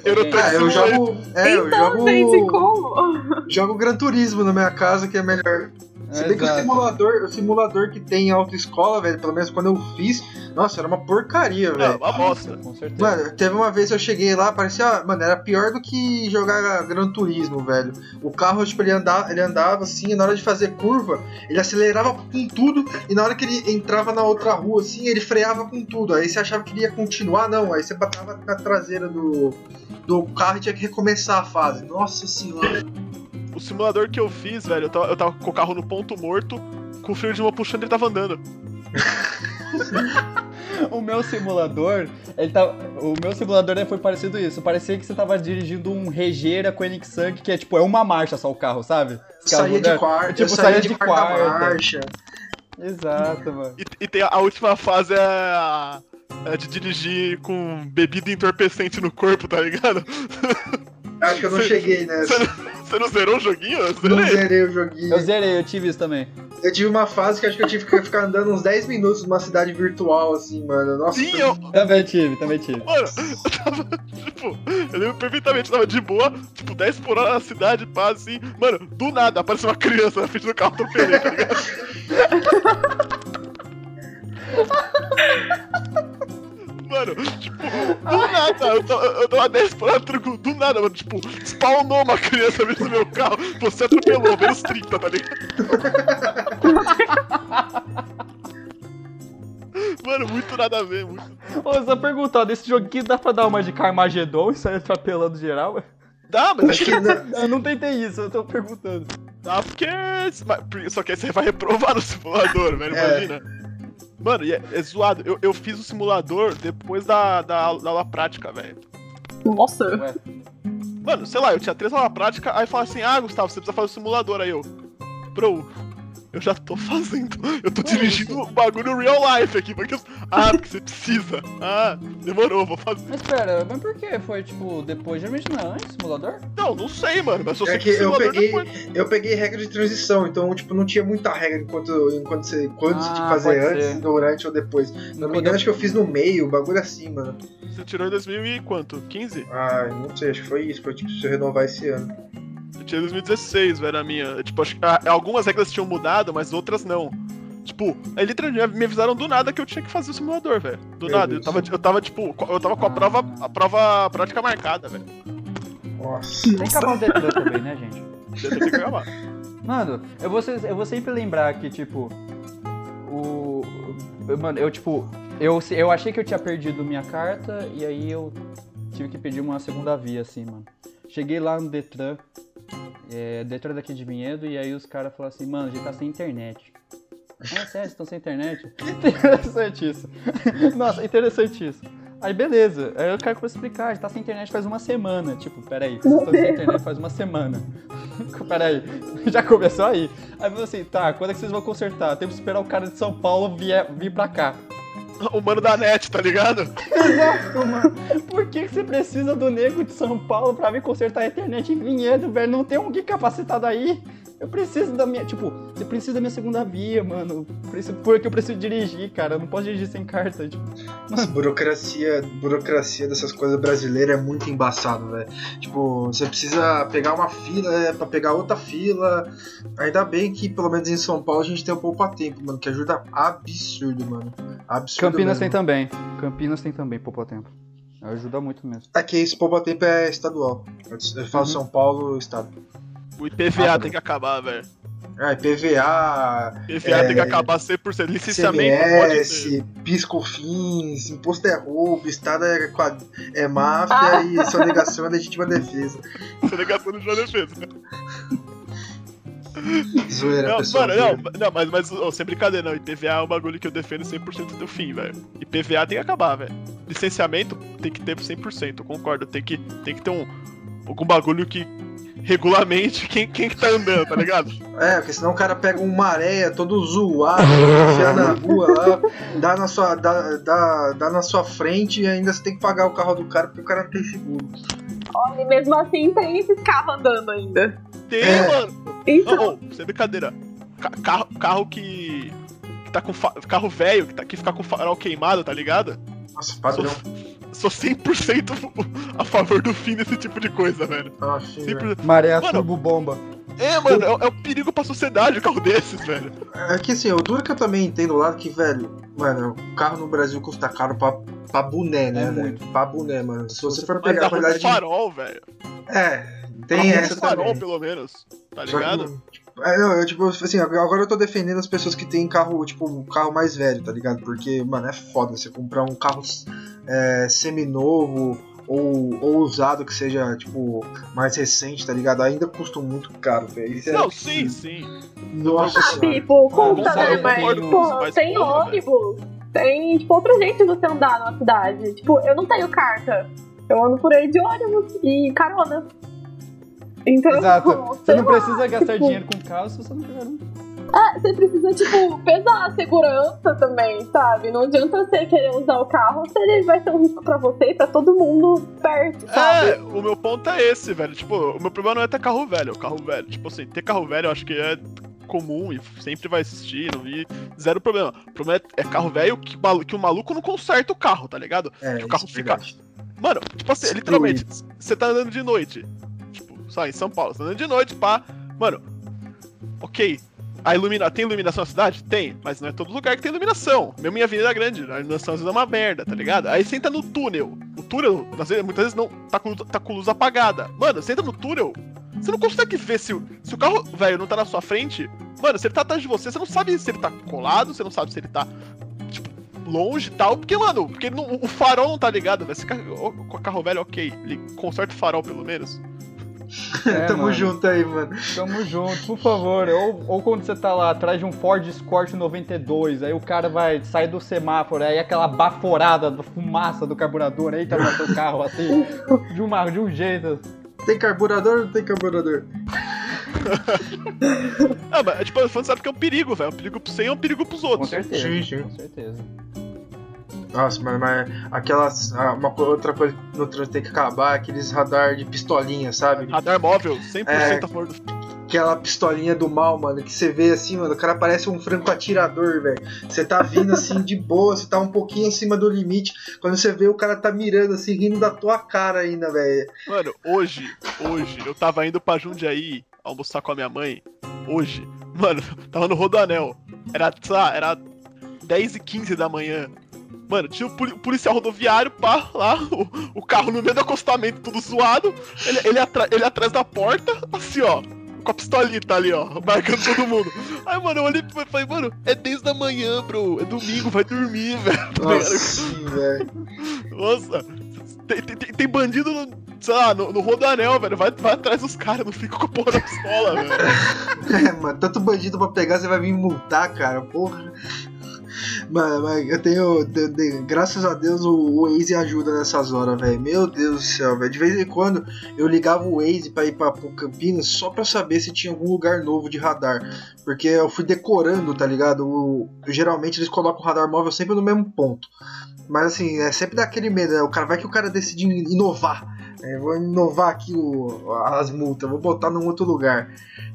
Eu não Gente, tenho Ah, eu simulator. jogo. É, eu então, gente, jogo. como? Jogo Gran Turismo na minha casa, que é melhor. Se bem que o simulador, o simulador que tem em autoescola, velho, pelo menos quando eu fiz, nossa, era uma porcaria, velho. uma bosta. Com certeza. Mano, teve uma vez que eu cheguei lá, parecia, mano, era pior do que jogar Gran Turismo, velho. O carro, tipo, ele andava, ele andava assim, e na hora de fazer curva, ele acelerava com tudo, e na hora que ele entrava na outra rua, assim, ele freava com tudo. Aí você achava que ele ia continuar, não, aí você batava na traseira do, do carro e tinha que recomeçar a fase. Nossa senhora. O simulador que eu fiz, velho, eu tava, eu tava com o carro no ponto morto, com o freio de mão puxando e ele tava andando. O meu simulador, ele tá, o meu simulador né, foi parecido isso. Parecia que você tava dirigindo um Regeira Koenigsegg, que é tipo, é uma marcha só o carro, sabe? Saía de modernos. quarta, Tipo, eu saía saía de, de quarta, quarta. marcha. Exato, mano. E, e tem a, a última fase é a, é de dirigir com bebida entorpecente no corpo, tá ligado? Acho que eu não cheguei nessa. Você não, zerou o joguinho? Eu Não zerei. zerei o joguinho. Eu zerei, eu tive isso também. Eu tive uma fase que acho que eu tive que ficar andando uns 10 minutos numa cidade virtual, assim, mano. Nossa, Sim, eu, Também tive, também tive. Mano, eu tava, tipo, eu lembro perfeitamente, eu tava de boa, tipo, 10 por hora na cidade, pá, assim. Mano, do nada apareceu uma criança na frente do carro, atropelei, tá ligado? Mano, tipo, do nada, eu tava, eu tava 10 por hora, do nada, mano, tipo, spawnou uma criança vindo no meu carro, você atropelou, menos 30, tá ligado? Mano, muito nada a ver, muito. Ô, só perguntar, desse joguinho dá pra dar uma de Carmageddon e sair atropelando geral? Dá, mas acho que Eu não tentei isso, eu tô perguntando. Dá porque. Só que aí você vai reprovar no simulador, velho. É. Imagina. Mano, é, é zoado. Eu, eu fiz o simulador depois da, da, da aula prática, velho. Nossa. Ué, Mano, sei lá, eu tinha três aulas práticas, aí fala assim, ah, Gustavo, você precisa fazer o simulador. Aí eu. Bro, eu já tô fazendo. Eu tô Que dirigindo o bagulho real life aqui. Porque eu- Ah, porque você precisa. Ah, demorou, vou fazer. mas pera, mas por que? Foi tipo depois? Geralmente não é antes, simulador? Não, não sei, mano. Mas eu É sei que o eu peguei, depois. eu peguei regra de transição, então, tipo, não tinha muita regra enquanto, enquanto você, quando você tinha que Ah, fazer antes, ser. durante ou depois. Se não me engano, eu- acho que eu fiz no meio, o bagulho assim, mano. Você tirou em 2000 e quanto? 15? Ah, não sei, acho que foi isso, que eu tipo, preciso renovar esse ano. Eu tinha 2016, velho, a minha. Tipo, acho que ah, algumas regras tinham mudado, mas outras não. Tipo, aí literalmente me avisaram do nada que eu tinha que fazer o simulador, velho. Do Meu nada. Eu tava, eu tava, tipo, eu tava com a Ah. prova, a prova prática marcada, velho. Nossa. Tem que acabar o Detran também, né, gente? Ter que acabar. Mano, eu vou, eu vou sempre lembrar que, tipo, o. Mano, eu, tipo, eu, eu achei que eu tinha perdido minha carta e aí eu tive que pedir uma segunda via, assim, mano. Cheguei lá no Detran, é, Detran daqui de Vinhedo, e aí os caras falaram assim, mano, a gente tá sem internet. Ah, sério, vocês estão sem internet? Interessante isso. Nossa, interessante isso. Aí beleza, aí o cara começou a explicar, tá sem internet faz uma semana. Tipo, peraí, vocês estão sem internet faz uma semana. peraí, já começou aí. Aí falou assim, tá, quando é que vocês vão consertar? Temos que esperar o cara de São Paulo vir, vir pra cá. O mano da net, tá ligado? Exato, mano. Por que, que você precisa do nego de São Paulo pra vir consertar a internet em Vinhedo, velho? Não tem um gui capacitado aí. Eu preciso da minha. Tipo, você precisa da minha segunda via, mano. Preciso, porque eu preciso dirigir, cara. Eu não posso dirigir sem carta. Tipo. Nossa, burocracia, burocracia dessas coisas brasileiras é muito embaçado, velho. Tipo, você precisa pegar uma fila é, pra pegar outra fila. Ainda bem que, pelo menos em São Paulo, a gente tem o poupa-tempo, mano, que ajuda absurdo, mano. Absurdo Campinas tem mesmo. também. Campinas tem também, pouco tempo. Ajuda muito mesmo. Aqui, esse poupa-tempo é estadual. Eu falo Uhum. São Paulo, estado. O IPVA Ah, tem que acabar, velho. Ah, PVA, IPVA É, tem que acabar 100%. Licenciamento pode ter. CMS, PiscoFins, imposto é roubo, Estado é, quad- é máfia e sonegação é legítima defesa. Sonegação do João Defesa. Zoeira, Não, pessoal. mano, não, não, mas, mas ó, sem brincadeira, não. IPVA é um bagulho que eu defendo 100% do fim, velho. IPVA tem que acabar, velho. Licenciamento tem que ter 100%, eu concordo. Tem que, tem que ter um, algum bagulho que regulamente quem, quem que tá andando, tá ligado? É, porque senão o cara pega um maré todo zoado, enfia na rua lá, dá na, sua, dá, dá, dá na sua frente e ainda você tem que pagar o carro do cara porque o cara não tem seguro. Olha, e mesmo assim tem esses carros andando ainda. Tem, É. mano. Então, Oh, oh, sem brincadeira. Ca- carro, carro que. que tá com. fa- Carro velho, que, tá, que fica com farol queimado, tá ligado? Nossa, padrão. Sou 100% a favor do fim desse tipo de coisa, velho. Ah, sim, velho. 100%. Maré Mano, turbo bomba. É, mano, é, é um perigo pra sociedade o carro desses, velho. É que assim, o duro que eu também entendo o lado que, velho, mano, o carro no Brasil custa caro pra, pra boné, né, É velho? muito. Pra boné, mano. Se você for pegar a qualidade de. farol, velho. É, tem essa um farol, também. pelo menos. Tá Só que, tipo, é, eu, tipo, assim, agora eu tô defendendo as pessoas que têm carro, tipo, um carro mais velho, tá ligado? Porque, mano, é foda você comprar um carro é, seminovo ou, ou usado que seja, tipo, mais recente, tá ligado? Ainda custa muito caro, velho. É- Não, sim, sim. Nossa Ah, senhora. tipo, custa, sei, né? eu Mas, pô, mas tem porra, ônibus. Tem, tipo, outro jeito de você andar na cidade. Tipo, eu não tenho carta. Eu ando por aí de ônibus e carona. Então, Exato. Você sei não lá, precisa gastar tipo, dinheiro com carro se você não tiver um. É, você precisa, tipo, pesar a segurança também, sabe? Não adianta você querer usar o carro se ele vai ser um risco pra você e pra todo mundo perto, sabe? É, o meu ponto é esse, velho. Tipo, o meu problema não é ter carro velho, é o carro velho. Tipo assim, ter carro velho eu acho que é comum e sempre vai existir, não vi zero problema. O problema é, é carro velho que, que o maluco não conserta o carro, tá ligado? É, que o carro isso é fica- verdade. Mano, tipo assim, literalmente, você tá andando de noite. Só em São Paulo, andando de noite, pá. Mano, ok. A ilumina... Tem iluminação na cidade? Tem, mas não é todo lugar que tem iluminação. Mesmo em Avenida Grande, a iluminação às vezes é uma merda, tá ligado? Aí você entra no túnel. O túnel, vezes, muitas vezes, não tá com, tá com luz apagada. Mano, você entra no túnel, você não consegue ver se, o- se o carro, velho, não tá na sua frente. Mano, se ele tá atrás de você, você não sabe se ele tá colado, você não sabe se ele tá, tipo, longe e tal. Porque, mano, porque não- o farol não tá ligado, velho. Se carro, o carro velho, ok. Ele conserta o farol, pelo menos. É, Tamo mano. junto aí, mano. Tamo junto, por favor. Ou, ou quando você tá lá atrás de um Ford Escort 92, aí o cara vai sair do semáforo, aí aquela baforada da fumaça do carburador, aí tá no seu carro assim, de, uma, de um jeito. Tem carburador ou não tem carburador? Ah, mas, tipo, você sabe que é um perigo, velho. É um perigo pro você e é um perigo pros Com outros. certeza. Sim, sim. Com certeza. Nossa, mas, mas aquelas. ah, Uma outra coisa que no trânsito tem que acabar aqueles radar de pistolinha, sabe? Radar móvel, 100% É. a favor do. Aquela pistolinha do mal, mano, que você vê assim, mano, o cara parece um franco atirador, velho. Você tá vindo assim de boa, você tá um pouquinho acima do limite. Quando você vê, o cara tá mirando assim, rindo da tua cara ainda, velho. Mano, hoje, hoje, eu tava indo pra Jundiaí almoçar com a minha mãe. Hoje, mano, tava no Rodoanel. Era, sei lá, era 10 e 15 da manhã. Mano, tinha o poli- policial rodoviário, pá, lá, o, o carro no meio do acostamento, tudo zoado. Ele, ele, atra- ele atrás da porta, assim, ó. Com a pistolita ali, ó, marcando todo mundo. Aí, mano, eu olhei e falei, mano, é 10 da manhã, bro. É domingo, vai dormir, velho. Tá Nossa, velho. Nossa, tem, tem- tem- bandido, no, sei lá, no, no Rodoanel, velho. Vai, vai atrás dos caras, não fica com a porra da pistola, velho. É, mano, tanto bandido pra pegar, você vai vir multar, cara, porra. Mas, eu tenho. de- de- graças a Deus o, Waze ajuda nessas horas, velho. Meu Deus do céu, velho. De vez em quando eu ligava o Waze pra ir pra, Campinas só pra saber se tinha algum lugar novo de radar. Porque eu fui decorando, tá ligado? O- geralmente eles colocam o radar móvel sempre no mesmo ponto. Mas assim, é sempre daquele medo, né? O cara vai que o cara decide inovar. É, vou inovar aqui o- as multas, vou botar num outro lugar.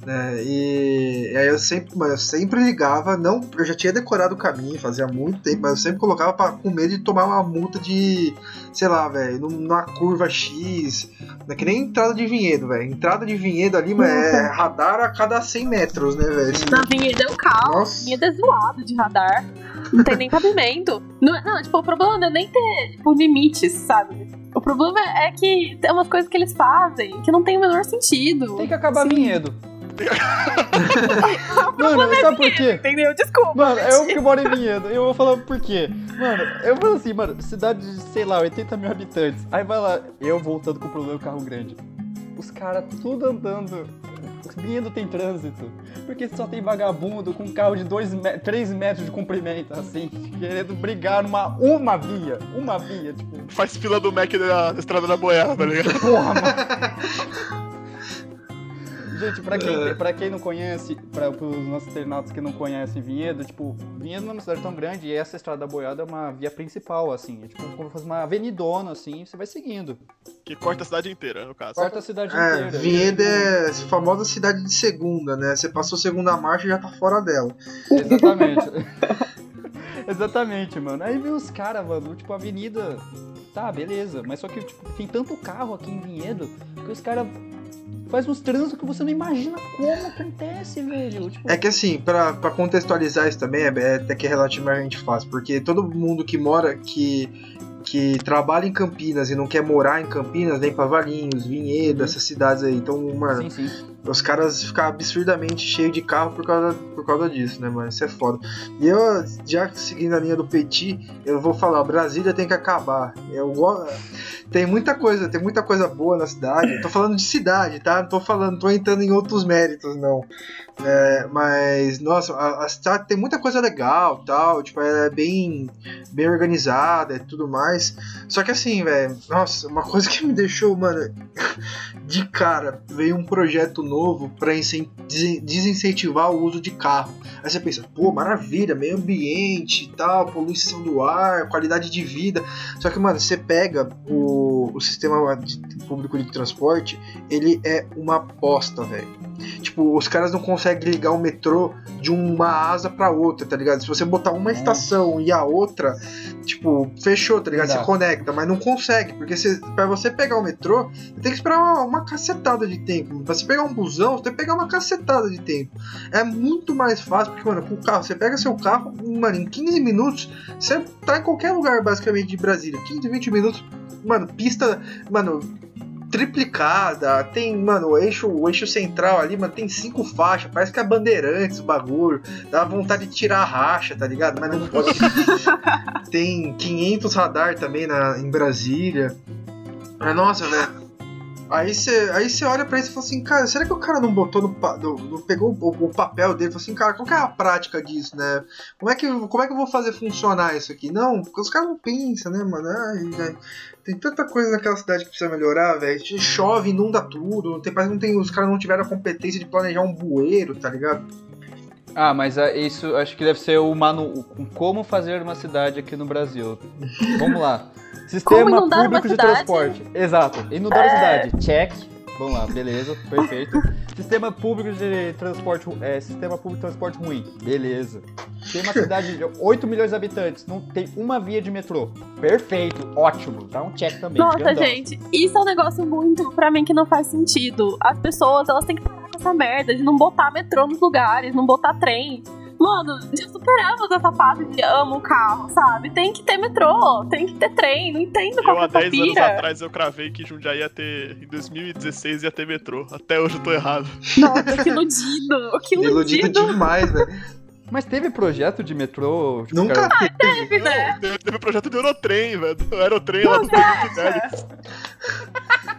Né? E, e aí eu sempre, mano, eu sempre ligava, não, eu já tinha decorado o caminho, fazia muito tempo, mas eu sempre colocava pra, com medo de tomar uma multa de, sei lá, velho, num- numa curva X, não é que nem entrada de vinhedo, velho. Entrada de vinhedo ali, mas é radar a cada 100 metros, né, velho? Na Vinheda é o caos, Nossa. Vinheda é zoado de radar. Não tem nem cabimento. Não, não, tipo, o problema não é nem ter, tipo, limites, sabe? O problema é que tem umas coisas que eles fazem que não tem o menor sentido. Tem que acabar Sim. vinhedo. Mano, sabe por quê? Entendeu? Desculpa. Mano, gente. eu que moro em Vinhedo, eu vou falar por quê. Mano, eu falo assim, mano, cidade de, sei lá, 80 mil habitantes. Aí vai lá, eu voltando com o problema do carro grande. Os caras tudo andando. Vinhedo tem trânsito. Porque só tem vagabundo com carro de 3 metros de comprimento, assim, querendo brigar numa uma via. Uma via, tipo, Faz fila do Mac da, da estrada da boiada, tá ligado? porra, mano. Gente, pra quem, pra quem não conhece, para os nossos internautas que não conhecem Vinhedo, tipo, Vinhedo não é uma cidade tão grande e essa estrada da boiada é uma via principal, assim. É tipo como se fosse uma avenidona, assim, você vai seguindo. Que corta a cidade inteira, no caso. Quarta a cidade É, inteira. Vinhedo é a famosa cidade de segunda, né? Você passou segunda marcha e já tá fora dela. Exatamente. Exatamente, mano. Aí vem os caras, mano, tipo, avenida Tá, beleza. Mas só que, tipo, tem tanto carro aqui em Vinhedo que os caras faz uns trânsitos que você não imagina como acontece, velho. Tipo... É que assim, pra, pra contextualizar isso também, é, é até que é relativamente fácil, porque todo mundo que mora, que, que trabalha em Campinas e não quer morar em Campinas, vem pra Valinhos, Vinhedo, uhum. essas cidades aí. Então, mano, sim, sim. Os caras ficam absurdamente cheios de carro por causa, por causa disso, né, mano? Isso é foda. E eu, já seguindo a linha do Petit, eu vou falar, Brasília tem que acabar. Eu tem muita coisa, tem muita coisa boa na cidade. tô falando de cidade, tá? Não tô falando, tô entrando em outros méritos, não. É, mas, nossa, a, a, cidade tem muita coisa legal tal. Tipo, é bem, bem organizada e tudo mais. Só que assim, velho, nossa, uma coisa que me deixou, mano, de cara, veio um projeto novo pra desincentivar o uso de carro. Aí você pensa, pô, maravilha, meio ambiente e tal, poluição do ar, qualidade de vida. Só que, mano, você pega o, o sistema de, público de transporte, ele é uma bosta, velho. Tipo, os caras não conseguem ligar o metrô de uma asa para outra, tá ligado? Se você botar uma estação e a outra, tipo, fechou, tá ligado? Você conecta, mas não consegue, porque você, pra você pegar o metrô, tem que esperar uma, uma cacetada de tempo. Pra você pegar um busão, você tem que pegar uma cacetada de tempo. É muito mais fácil, porque, mano, com o carro, você pega seu carro, mano, em 15 minutos, você tá em qualquer lugar, basicamente, de Brasília. 15, 20 minutos, mano, pista, mano, triplicada, tem, mano, o eixo, o eixo central ali, mano, tem cinco faixas, parece que é bandeirantes o bagulho, dá vontade de tirar a racha, tá ligado? Mas não pode. tem 500 radar também na, em Brasília. Mas, nossa, velho. Aí você aí cê olha pra isso e fala assim, cara, será que o cara não botou no. no pegou o, o, papel dele e falou assim, cara, qual que é a prática disso, né? Como é que, como é que eu vou fazer funcionar isso aqui? Não, porque os caras não pensam, né, mano? Ai, tem tanta coisa naquela cidade que precisa melhorar, velho. Chove, inunda tudo. Tem, parece que não tem, os caras não tiveram a competência de planejar um bueiro, tá ligado? Ah, mas é, isso acho que deve ser o manu... como fazer uma cidade aqui no Brasil. Vamos lá. Sistema público de transporte. Exato. Inundar é... a cidade. Check. Vamos lá, beleza, perfeito. Sistema público de transporte, é, sistema público de transporte ruim, beleza. Tem uma cidade de 8 milhões de habitantes, não tem uma via de metrô, perfeito, ótimo, dá um check também. Nossa, grandão. gente, isso é um negócio muito pra mim que não faz sentido. As pessoas, elas têm que parar com essa merda de não botar metrô nos lugares, não botar trem. Mano, já superamos essa fase de amo o carro, sabe? Tem que ter metrô, tem que ter trem, não entendo qual eu, há 10 anos atrás eu cravei que Jundiaí ia ter, em 2016 ia ter metrô. Até hoje eu tô errado. Nossa, que iludido, que iludido. Iludido demais, velho. Mas teve projeto de metrô? Tipo, Nunca cara... ah, teve, né? Teve, teve projeto de Eurotrem, velho. Aerotrem lá do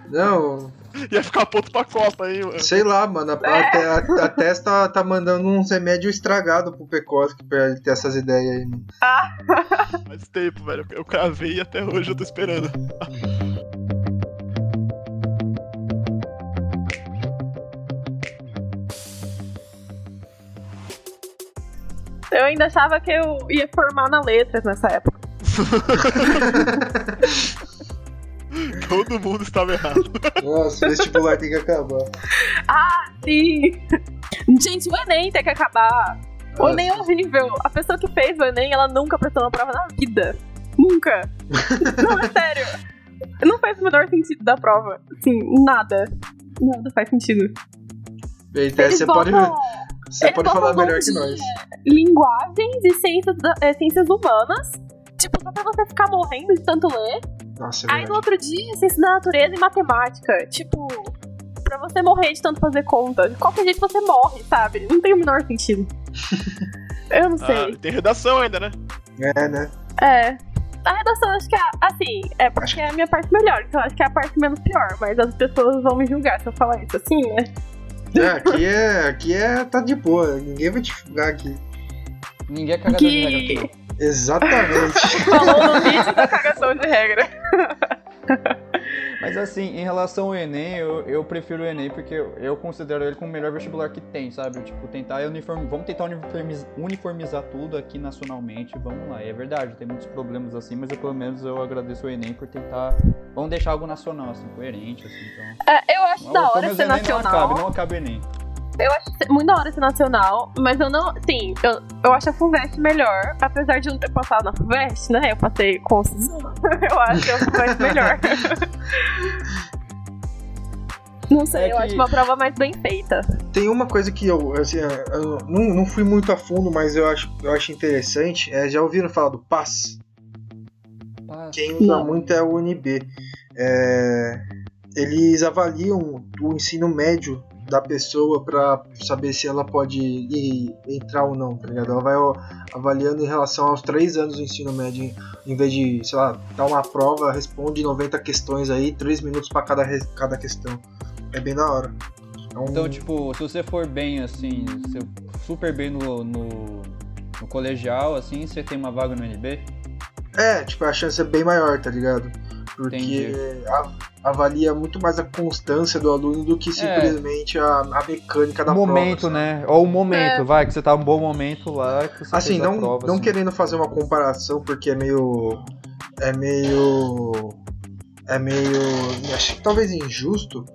Não. Ia ficar ponto pra Copa aí, mano. Sei lá, mano. A, a, a, a Testa tá, tá mandando uns remédios estragados pro Pekoski pra ele ter essas ideias aí, mano. Faz tempo, velho. Eu cravei e até hoje eu tô esperando. Eu ainda achava que eu ia formar na letras nessa época. Todo mundo estava errado. Nossa, o vestibular tem que acabar. Ah, sim! Gente, o Enem tem que acabar. Nossa. O Enem é horrível. A pessoa que fez o Enem, ela nunca prestou uma prova na vida. Nunca. Não, é sério. Não faz o menor sentido da prova. Assim, nada. Nada faz sentido. Eita, você pode. Você pode falar melhor que nós. Linguagens e ciências, é, ciências humanas. Tipo, só pra você ficar morrendo de tanto ler. Nossa, é Aí no outro dia, ciência da natureza e matemática. Tipo, pra você morrer de tanto fazer conta. De qualquer jeito você morre, sabe? Não tem o menor sentido. Eu não sei. Ah, tem redação ainda, né? É, né? É. A redação, acho que é, assim, é porque é a minha parte melhor, então acho que é a parte menos pior, mas as pessoas vão me julgar se eu falar isso assim, né? É, aqui é. Aqui é. tá de boa, ninguém vai te julgar aqui. Ninguém é cagador que... de regra aqui, não. Exatamente. Falou no vídeo da cagação de regra. Mas assim, em relação ao Enem, eu, eu prefiro o Enem porque eu, eu, considero ele como o melhor vestibular que tem, sabe? Tipo, tentar uniform... vamos tentar uniformizar, uniformizar tudo aqui nacionalmente, vamos lá. E é verdade, tem muitos problemas assim, mas eu, pelo menos eu agradeço o Enem por tentar. Vamos deixar algo nacional, assim, coerente, assim, então. É, eu acho da hora ser nacional. Não acabe, não acabe o Enem. Eu acho muito da hora esse nacional, mas eu não. Sim, eu, eu acho a FUVEST melhor. Apesar de não ter passado na FUVEST, né? Eu passei com Eu acho a FUVEST melhor. Não sei, é eu acho uma prova mais bem feita. Tem uma coisa que eu, assim, eu não, não fui muito a fundo, mas eu acho, eu acho interessante. É, já ouviram falar do PAS? Quem usa muito é o UNB. É, eles avaliam o ensino médio da pessoa para saber se ela pode ir, entrar ou não, tá ligado? Ela vai avaliando em relação aos três anos do ensino médio, em vez de, sei lá, dar uma prova, responde 90 questões aí, 3 minutos para cada, cada questão. É bem da hora. É um... Então, tipo, se você for bem, assim, super bem no, no, no colegial, assim, você tem uma vaga no NB? É, tipo, a chance é bem maior, tá ligado? Porque avalia muito mais a constância do aluno do que é. simplesmente é. a, a, mecânica da momento, prova. né? Ou o momento, é. vai, que você tá um bom momento lá. Que você assim, não, prova, não assim. querendo fazer uma comparação, porque é meio. É meio. É meio. Acho que talvez injusto.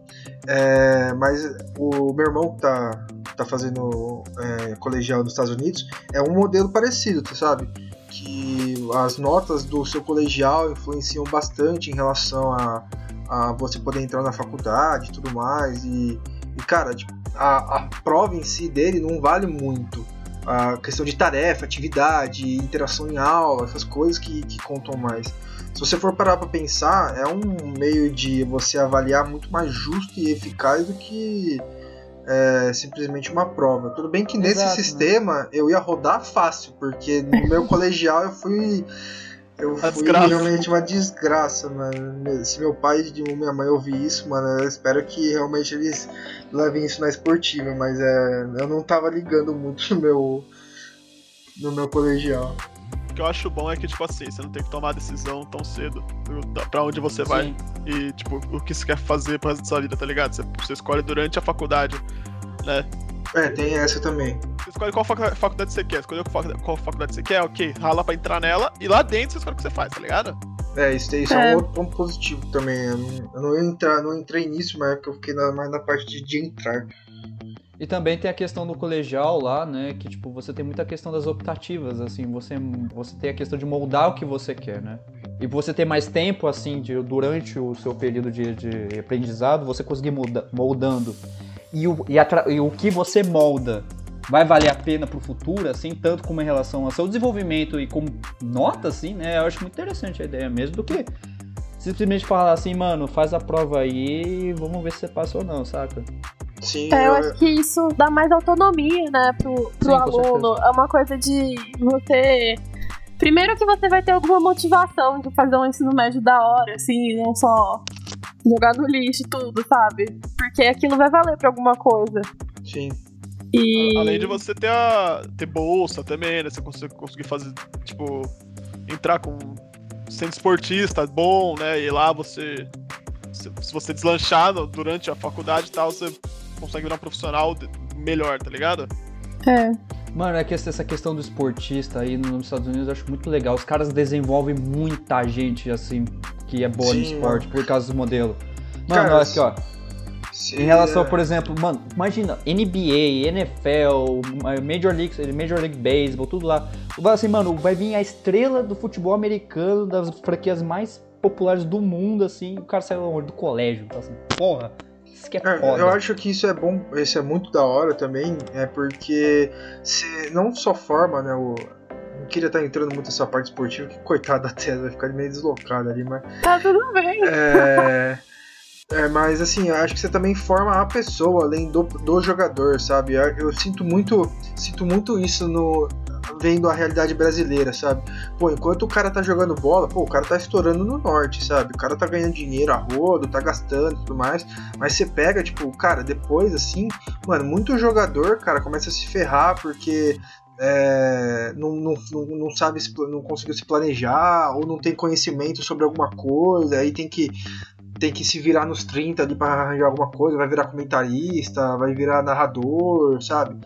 É, mas o meu irmão que tá, tá fazendo é, colegial nos Estados Unidos é um modelo parecido, sabe? que as notas do seu colegial influenciam bastante em relação a, a você poder entrar na faculdade e tudo mais. E, e cara, tipo, a, a prova em si dele não vale muito. A questão de tarefa, atividade, interação em aula, essas coisas que, que contam mais. Se você for parar para pensar, é um meio de você avaliar muito mais justo e eficaz do que é, simplesmente uma prova. Tudo bem que nesse Exato, né? sistema né? eu ia rodar fácil, porque no meu colegial eu fui. Eu fui desgraça. realmente uma desgraça, mano. Se meu pai e minha mãe ouvir isso, mano, eu espero que realmente eles levem isso na esportiva, mas é, eu não tava ligando muito no meu, no meu colegial. O que eu acho bom é que, tipo assim, você não tem que tomar decisão tão cedo pra onde você Sim. vai e, tipo, o que você quer fazer pro resto da sua vida, tá ligado? Você, você escolhe durante a faculdade, né? É, tem essa também. Você escolhe qual faculdade você quer, escolheu qual faculdade você quer, ok, rala pra entrar nela, e lá dentro você escolhe o que você faz, tá ligado? É, isso, isso é. é um outro ponto positivo também. Eu não, eu não, entrar, não entrei nisso, mas é porque eu fiquei na, mais na parte de, de entrar. E também tem a questão do colegial lá, né? Que tipo, você tem muita questão das optativas, assim, você, você tem a questão de moldar o que você quer, né? E você ter mais tempo, assim, de, durante o seu período de, de aprendizado, você conseguir molda, moldando. E o, e, e o que você molda vai valer a pena pro futuro, assim, tanto como em relação ao seu desenvolvimento e como nota, assim, né? Eu acho muito interessante a ideia mesmo, do que simplesmente falar assim, mano, faz a prova aí e vamos ver se você passa ou não, saca? Sim, é, eu, eu acho que isso dá mais autonomia, né, pro, pro Sim, aluno. É uma coisa de você. Primeiro que você vai ter alguma motivação de fazer um ensino médio da hora, assim, não só jogar no lixo tudo, sabe? Porque aquilo vai valer pra alguma coisa. Sim. E... Além de você ter a ter bolsa também, né? Você conseguir, conseguir fazer, tipo, entrar com sendo esportista bom, né? E lá você se você deslanchar durante a faculdade e tal, você consegue virar um profissional melhor, tá ligado? É. Mano, é que essa questão do esportista aí nos Estados Unidos eu acho muito legal. Os caras desenvolvem muita gente, assim, que é boa Sim, no esporte mano. por causa do modelo. Mano, olha aqui, ó. Sim, em relação, é. por exemplo, mano, imagina, NBA, NFL, Major League, Major League Baseball, tudo lá. Assim, mano, vai vir a estrela do futebol americano, das franquias mais populares do mundo, assim, o cara saiu do colégio. Então, assim, porra. Isso que é, é foda. Eu acho que isso é bom, isso é muito da hora também, é porque se não só forma, né, o, não queria estar entrando muito nessa parte esportiva, que coitada da tela vai ficar meio deslocada ali, mas. Tá tudo bem. É. É, mas assim, eu acho que você também forma a pessoa além do, do jogador, sabe? Eu, eu sinto muito, sinto muito isso no, vendo a realidade brasileira, sabe? Pô, enquanto o cara tá jogando bola, pô, o cara tá estourando no norte, sabe? O cara tá ganhando dinheiro a rodo, tá gastando e tudo mais. Mas você pega, tipo, cara, depois, assim, mano, muito jogador, cara, começa a se ferrar porque é, não, não, não, sabe, não conseguiu se planejar, ou não tem conhecimento sobre alguma coisa, aí tem que tem que se virar nos 30 ali para arranjar alguma coisa, vai virar comentarista, vai virar narrador, sabe?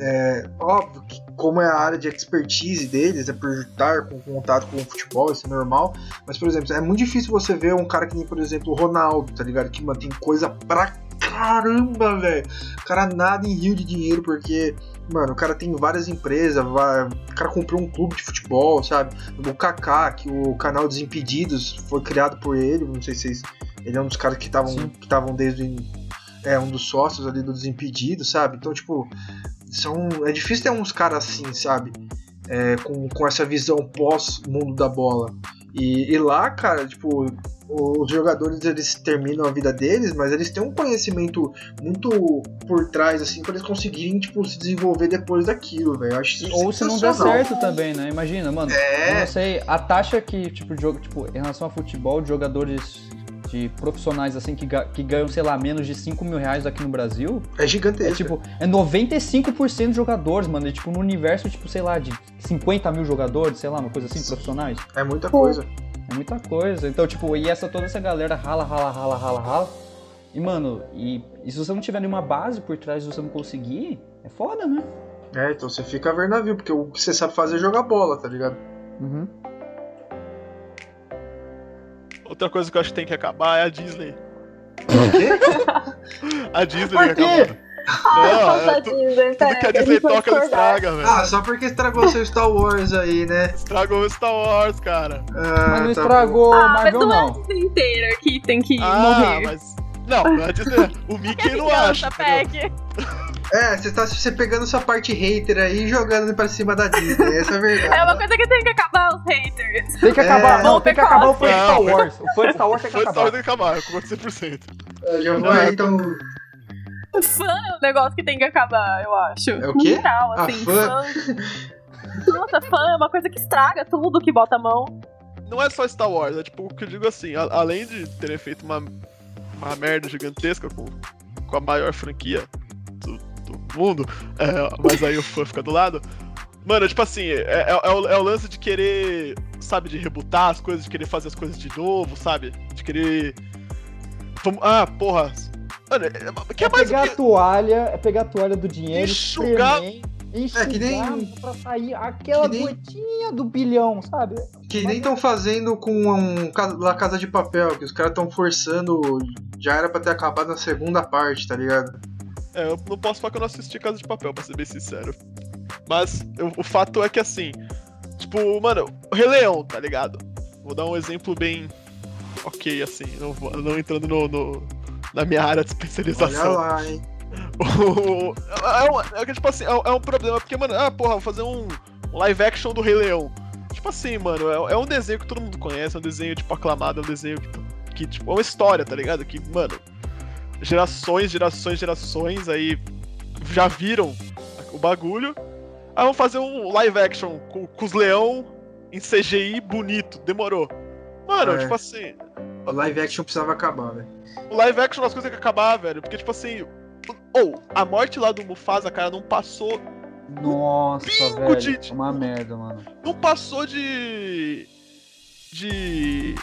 É, óbvio que como é a área de expertise deles, é por estar com contato com o futebol, isso é normal, mas por exemplo, é muito difícil você ver um cara que nem, por exemplo, o Ronaldo, tá ligado? Que mano, tem coisa pra caramba, velho. O cara nada em rio de dinheiro porque, mano, o cara tem várias empresas, vai, o cara comprou um clube de futebol, sabe? O Kaká, que o canal Desimpedidos foi criado por ele, não sei se vocês, ele é um dos caras que estavam que estavam desde é um dos sócios ali do Desimpedidos, sabe? Então, tipo, são é difícil ter uns caras assim, sabe? É, com, com essa visão pós mundo da bola. E, e lá, cara, tipo, os jogadores eles terminam a vida deles, mas eles têm um conhecimento muito por trás, assim, para eles conseguirem, tipo, se desenvolver depois daquilo, velho. Acho Ou se não der certo também, né? Imagina, mano. É. Eu não sei, a taxa que, tipo, jogo, tipo, em relação ao futebol, de jogadores de profissionais assim que, que ganham, sei lá, menos de 5 mil reais aqui no Brasil. É gigantesco. É tipo, é 95% de jogadores, mano. É tipo no universo, tipo, sei lá, de 50 mil jogadores, sei lá, uma coisa assim, profissionais. É muita coisa. É muita coisa. Então, tipo, e essa toda essa galera rala, rala, rala, rala, rala. E, mano, e, e se você não tiver nenhuma base por trás e você não conseguir, é foda, né? É, então você fica a ver navio, porque o que você sabe fazer é jogar bola, tá ligado? Uhum. Outra coisa que eu acho que tem que acabar é a Disney. O quê? a Disney tem que acabar. Não, é, tu, Disney, tudo que a Disney toca, ela estraga, velho. Ah, só porque estragou seu Star Wars aí, né? Estragou o Star Wars, cara. Ah, Mas não tá estragou Ah, mas Marvel, não é a. Disney inteira que tem que Ah, morrer. mas. Não, a Disney. O Mickey não acha. entendeu? É, você tá você pegando sua parte hater aí e jogando pra cima da Disney, essa é a verdade. É uma coisa que tem que acabar os haters. Tem que É. acabar, não, tem que acabar o fã de Star Wars. O fã de Star Wars tem que Foi Star Wars acabar. tem que acabar, eu concordo 100%. Eu já vou aí, então. Fã é um negócio que tem que acabar, eu acho. É o quê? No geral, assim, fã? Nossa, fã é uma coisa que estraga tudo que bota a mão. Não é só Star Wars, é tipo o que eu digo assim, a- além de terem feito uma, uma merda gigantesca com, com a maior franquia do, do mundo, é, mas aí o fã fica do lado. Mano, tipo assim, é, é- é o, é o lance de querer, sabe, de rebutar as coisas, de querer fazer as coisas de novo, sabe? De querer. Vamos- Ah, porra. Mano, é, que é É mais pegar a que. toalha, é pegar a toalha do dinheiro, Enxugar- enxugar É, que nem- pra sair aquela que nem- gotinha do bilhão, sabe? Que nem estão fazendo com um La Casa de Papel, que os caras estão forçando. Já era pra ter acabado na segunda parte, tá ligado? É, eu não posso falar que eu não assisti Casa de Papel, pra ser bem sincero. Mas eu- o fato é que assim, tipo, mano, o Rei Leão, tá ligado? Vou dar um exemplo bem ok, assim, não, não entrando no, no- na minha área de Olha especialização. lá, hein? O- é, um, é que, tipo assim, é, um- é um problema, porque, mano, ah, porra, vou fazer um, um live action do Rei Leão. Tipo assim, mano, é, é um desenho que todo mundo conhece, é um desenho, tipo, aclamado, é um desenho que, que, tipo, é uma história, tá ligado? Que, mano, gerações, gerações, gerações aí já viram o bagulho. Ah, vamos fazer um live action com, com os leão em CGI bonito, demorou. Mano, É. tipo assim, O live action precisava acabar, velho. o live action das coisas tem que acabar, velho. Porque, tipo assim. Ou, a morte lá do Mufasa, cara, não passou. Nossa, Pingo velho. de- Uma merda, mano. Não passou de. De.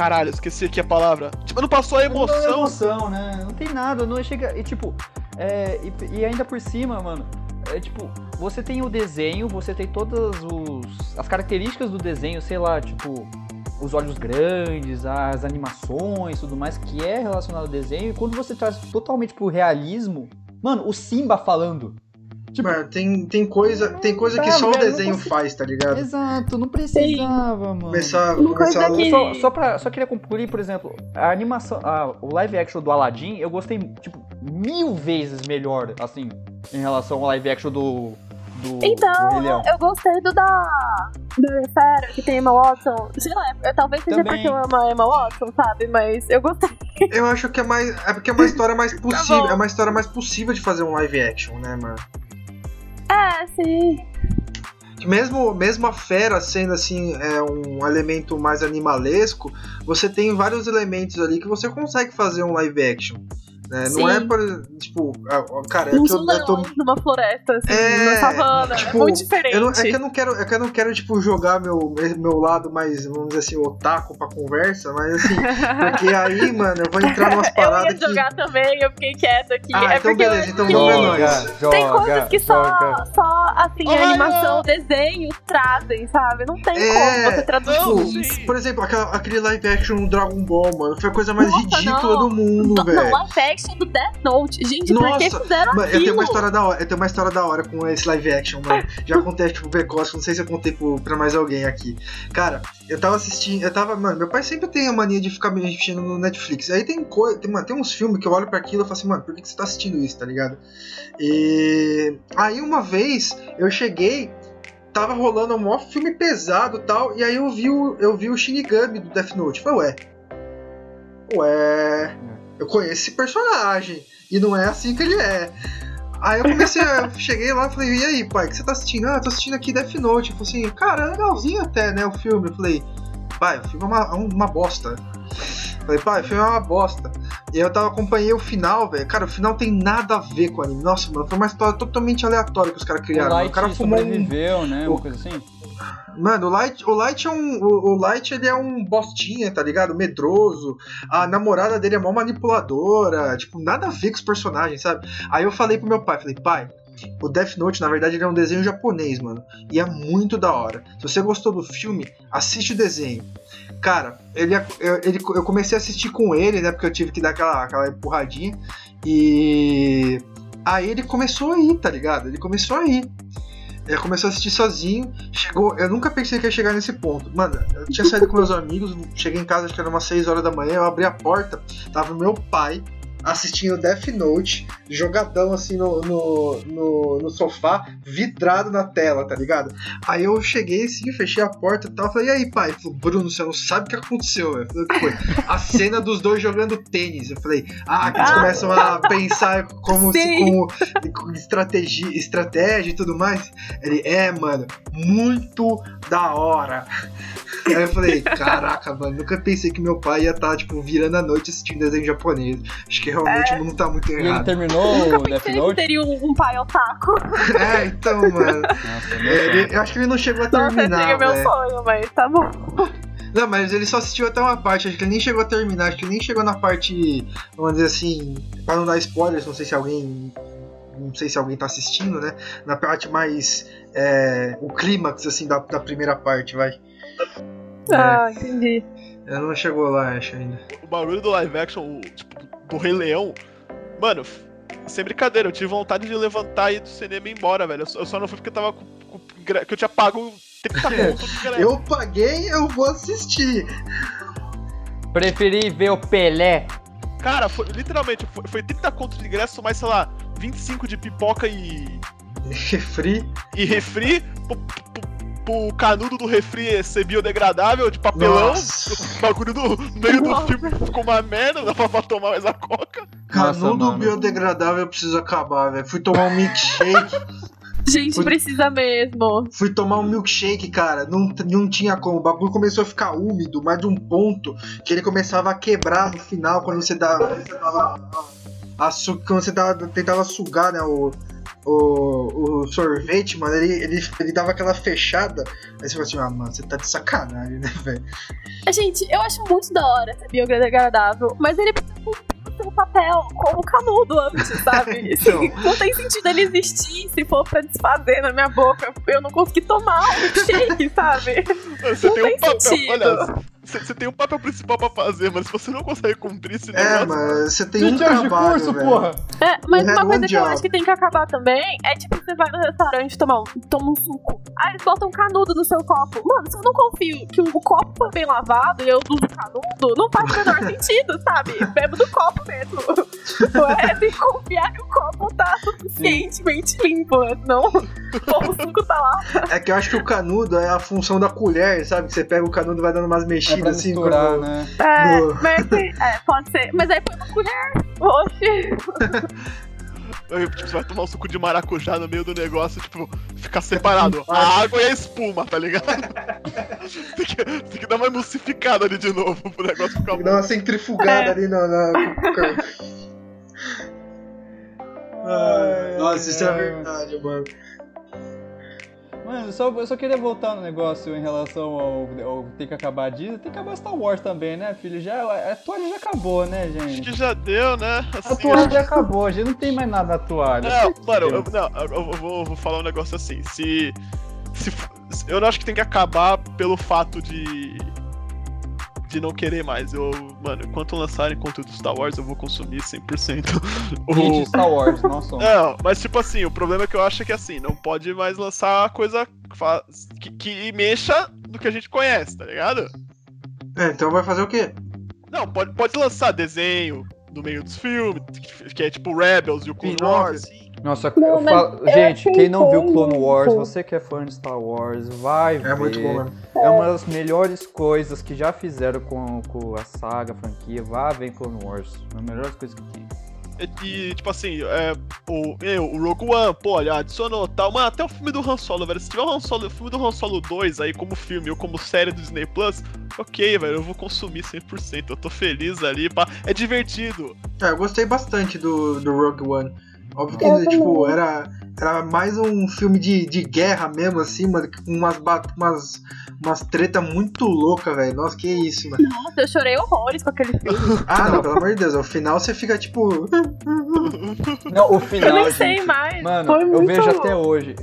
Caralho, esqueci aqui a palavra. Tipo, não passou a Não emoção. emoção, né? Não tem nada, não chega. E tipo, é, e, e ainda por cima, mano, é tipo, você tem o desenho, você tem todas os, as características do desenho, sei lá, tipo, os olhos grandes, as animações, tudo mais que é relacionado ao desenho. E quando você traz totalmente pro realismo, mano, o Simba falando. Tipo, Mano, tem, tem coisa, tem coisa que Tá, só o velho, não desenho faz, tá ligado? exato, não precisava, mano. Começar, Uma começar a... que- Só, só, pra, só queria concluir, por exemplo, a animação, a- o live action do Aladdin, eu gostei, tipo, mil vezes melhor, assim, em relação ao live action do. do, do Então, Leão. eu gostei do da. Da Fera, que tem Emma Watson. Sei lá, eu- talvez seja Também. porque eu amo a Emma Watson, sabe? Mas eu gostei. Eu acho que é mais. É porque é uma história mais possível. bom. é uma história mais possível de fazer um live action, né, mano? É, sim. Mesmo, mesmo a fera sendo assim é um elemento mais animalesco, você tem vários elementos ali que você consegue fazer um live action. Né? Não é por tipo, cara, é Não que eu, eu tô numa floresta, assim, É, na savana. tipo, é muito diferente. Eu não- é que eu não quero, é que eu não quero tipo jogar meu, meu lado mais, vamos dizer assim, otaku pra conversa, mas assim, porque aí, mano, eu vou entrar numas Eu ia paradas que jogar também, eu fiquei quieta aqui. Ah, é então porque beleza, eu então vamos que é nóis. joga, Tem coisas que só, joga. só assim, a Ohio! animação, o desenho trazem, sabe? Não tem É, como você traduzir não, sim. Por exemplo, aquela- aquele live action do Dragon Ball, mano, foi a coisa mais Nossa, ridícula não. do mundo, Não, velho. live action do Death Note. Gente, por que Nossa, fizeram Mano, eu aquilo? tenho uma história da hora, eu tenho uma história da hora com esse live action, mano. Já contei tipo precoce, não sei se eu contei pro- pra mais alguém aqui. Cara, eu tava assistindo, eu tava, mano, meu pai sempre tem a mania de ficar mexendo no Netflix. Aí tem coisa, tem, mano, tem uns filmes que eu olho pra aquilo e falo assim, mano, por que, que você tá assistindo isso, tá ligado? E aí uma vez eu cheguei, tava rolando um maior filme pesado e tal, e aí eu vi o, eu vi o Shinigami do Death Note. Falei, ué. Ué. Eu conheço esse personagem. E não é assim que ele é. Aí eu comecei, eu cheguei lá e falei, e aí, pai, o que você tá assistindo? Ah, eu tô assistindo aqui Death Note. Eu falei assim, cara, é legalzinho até, né, o filme. Eu falei, pai, o filme é uma, uma bosta. Eu falei, pai, o filme é uma bosta. E aí eu tava, acompanhei o final, velho. Cara, o final tem nada a ver com o anime. Nossa, mano, foi uma história totalmente aleatória que os caras O criaram. Light O cara fumou um né? o- Uma coisa assim. Mano, o Light, o Light é um. O, o Light ele é um bostinha, tá ligado? Medroso. A namorada dele é mó manipuladora. Tipo, nada a ver com os personagens, sabe? Aí eu falei pro meu pai, falei, pai. O Death Note, na verdade, ele é um desenho japonês, mano. E é muito da hora. Se você gostou do filme, assiste o desenho. Cara, ele, eu, ele- eu comecei a assistir com ele, né? Porque eu tive que dar aquela, aquela empurradinha. E. Aí ele começou a ir, tá ligado? Ele começou a ir. Ele começou a assistir sozinho. Chegou. Eu nunca pensei que ia chegar nesse ponto. Mano, eu tinha saído com meus amigos. Cheguei em casa, acho que era umas 6 horas da manhã. Eu abri a porta. Tava meu pai assistindo Death Note, jogadão assim no, no, no, no sofá, vidrado na tela, tá ligado? Aí eu cheguei assim, fechei a porta e tal. Falei, e aí, pai? Ele falou, Bruno, você não sabe o que aconteceu, velho. Falei, que foi? A cena dos dois jogando tênis. Eu falei, ah, que eles Ah. começam a pensar como se como com estratégia, estratégia e tudo mais. Ele, é, mano, muito da hora. Aí eu falei, caraca, mano, nunca pensei que meu pai ia estar, tipo, virando a noite assistindo desenho japonês. Acho que realmente o mundo tá muito E ele errado. terminou Nunca o Death Note? teria um, um pai otaku. É, então, mano. Nossa, meu ele- eu acho que ele não chegou a Nossa, terminar, seria meu sonho, mas tá bom. Não, mas ele só assistiu até uma parte, acho que ele nem chegou a terminar, acho que ele nem chegou na parte, vamos dizer assim, pra não dar spoilers, não sei se alguém. Não sei se alguém tá assistindo, né? Na parte mais. é, o clímax, assim, da, da primeira parte, vai. Ah, entendi. É, não chegou lá, acho ainda. O barulho do live action, tipo, do Rei Leão, mano, sem brincadeira, eu tive vontade de levantar e ir do cinema e ir embora, velho. Eu só, não fui porque eu tava com, com que eu tinha pago 30 pontos de ingresso. Eu paguei, eu vou assistir. Preferi ver o Pelé. Cara, foi, literalmente, foi, foi 30 contos de ingresso, mais, sei lá, 25 de pipoca e, Refri. e refri, pro, canudo do refri ser biodegradável, de papelão. Nossa. O bagulho do meio do filme ficou uma merda, dá pra, tomar mais a coca. Nossa, Canudo mano. biodegradável precisa acabar, velho. Fui tomar um milkshake. Gente, Fui- precisa mesmo. Fui tomar um milkshake, cara. Não, não tinha como. O bagulho começou a ficar úmido, mas de um ponto que ele começava a quebrar no final quando você dava. Você dava a, quando você dava, tentava sugar, né? O, o, o sorvete, mano, ele, ele, ele dava aquela fechada. Aí você fala assim, ah, mano, você tá de sacanagem, né, velho? Gente, eu acho muito da hora ser biodegradável, mas ele o seu papel como canudo antes, sabe? Então. Não tem sentido ele existir se for pra desfazer na minha boca. Eu não consegui tomar um milkshake, sabe? Você Não tem um tem papel, sentido. olha, você, tem um papel principal pra fazer, mas se você não consegue cumprir esse É, negócio. mas você tem um 20 anos de trabalho, curso, velho. porra! É, mas Não é uma coisa que eu acho que tem que acabar também é tipo, você vai no restaurante tomar um, toma um suco. Aí eles botam um canudo no seu copo. Mano, se eu não confio que o copo foi bem lavado e eu uso canudo, não faz o menor sentido, sabe? Bebo do copo mesmo. Ué, tem que confiar que o copo tá suficientemente limpo, né? Senão o suco tá lá. É que eu acho que o canudo é a função da colher, sabe? Que você pega o canudo e vai dando umas É pra mexidas assim. misturar, né? É, No- mas é, pode ser. Mas aí põe uma colher. Aí, tipo, você vai tomar um suco de maracujá no meio do negócio, tipo, ficar separado. A água e a espuma, tá ligado? tem, que, tem que dar uma emulsificada ali de novo pro negócio ficar Tem que dar uma centrifugada É. ali na. na... Ai, Nossa, isso é verdade, mano. Mano, só, eu só queria voltar no negócio em relação ao, ao ter que acabar a Disney. Tem que acabar Star Wars também, né, filho? Já, a toalha já acabou, né, Acho gente? que já deu, né? A toalha já acabou, a gente não tem mais nada na toalha. Não, mano, eu, não, eu, eu vou, vou falar um negócio assim. Se, se. Eu não acho que tem que acabar pelo fato de. De não querer mais. Eu, mano, enquanto lançarem conteúdo Star Wars, eu vou consumir 100%. Gente, o... Star Wars, nossa. Não, mas tipo assim, o problema é que eu acho que assim, não pode mais lançar coisa que, que, mexa no que a gente conhece, tá ligado? É, então vai fazer o quê? Não, pode, pode lançar desenho no meio dos filmes, que- é tipo Rebels e o Clone. Wars. Nossa, Não, falo- eu gente, achei quem não viu Clone Wars, você que é fã de Star Wars, vai ver. É muito bom, mano. É uma das melhores coisas que já fizeram com, com a saga, a franquia. Vá ver Clone Wars. É uma das melhores coisas que tem. E, tipo assim, é, o, eu, o Rogue One, pô, olha, adicionou tal. Mano, até o filme do Han Solo, velho. Se tiver o Han Solo, o filme do Han Solo 2 aí como filme ou como série do Disney Plus, ok, velho, eu vou consumir 100%. Eu tô feliz ali, pá. É divertido. É, eu gostei bastante do, do Rogue One. Óbvio que, Eu tipo, também. era, era mais um filme de, de guerra mesmo, assim, mano, com umas, umas, umas treta muito louca, velho. Nossa, que isso, mano. Nossa, eu chorei horrores com aquele filme. Ah, não, pelo amor de Deus, ao final você fica, tipo... Não, o Eu final. nem gente, sei mais. Mano, Foi eu vejo louco. até hoje.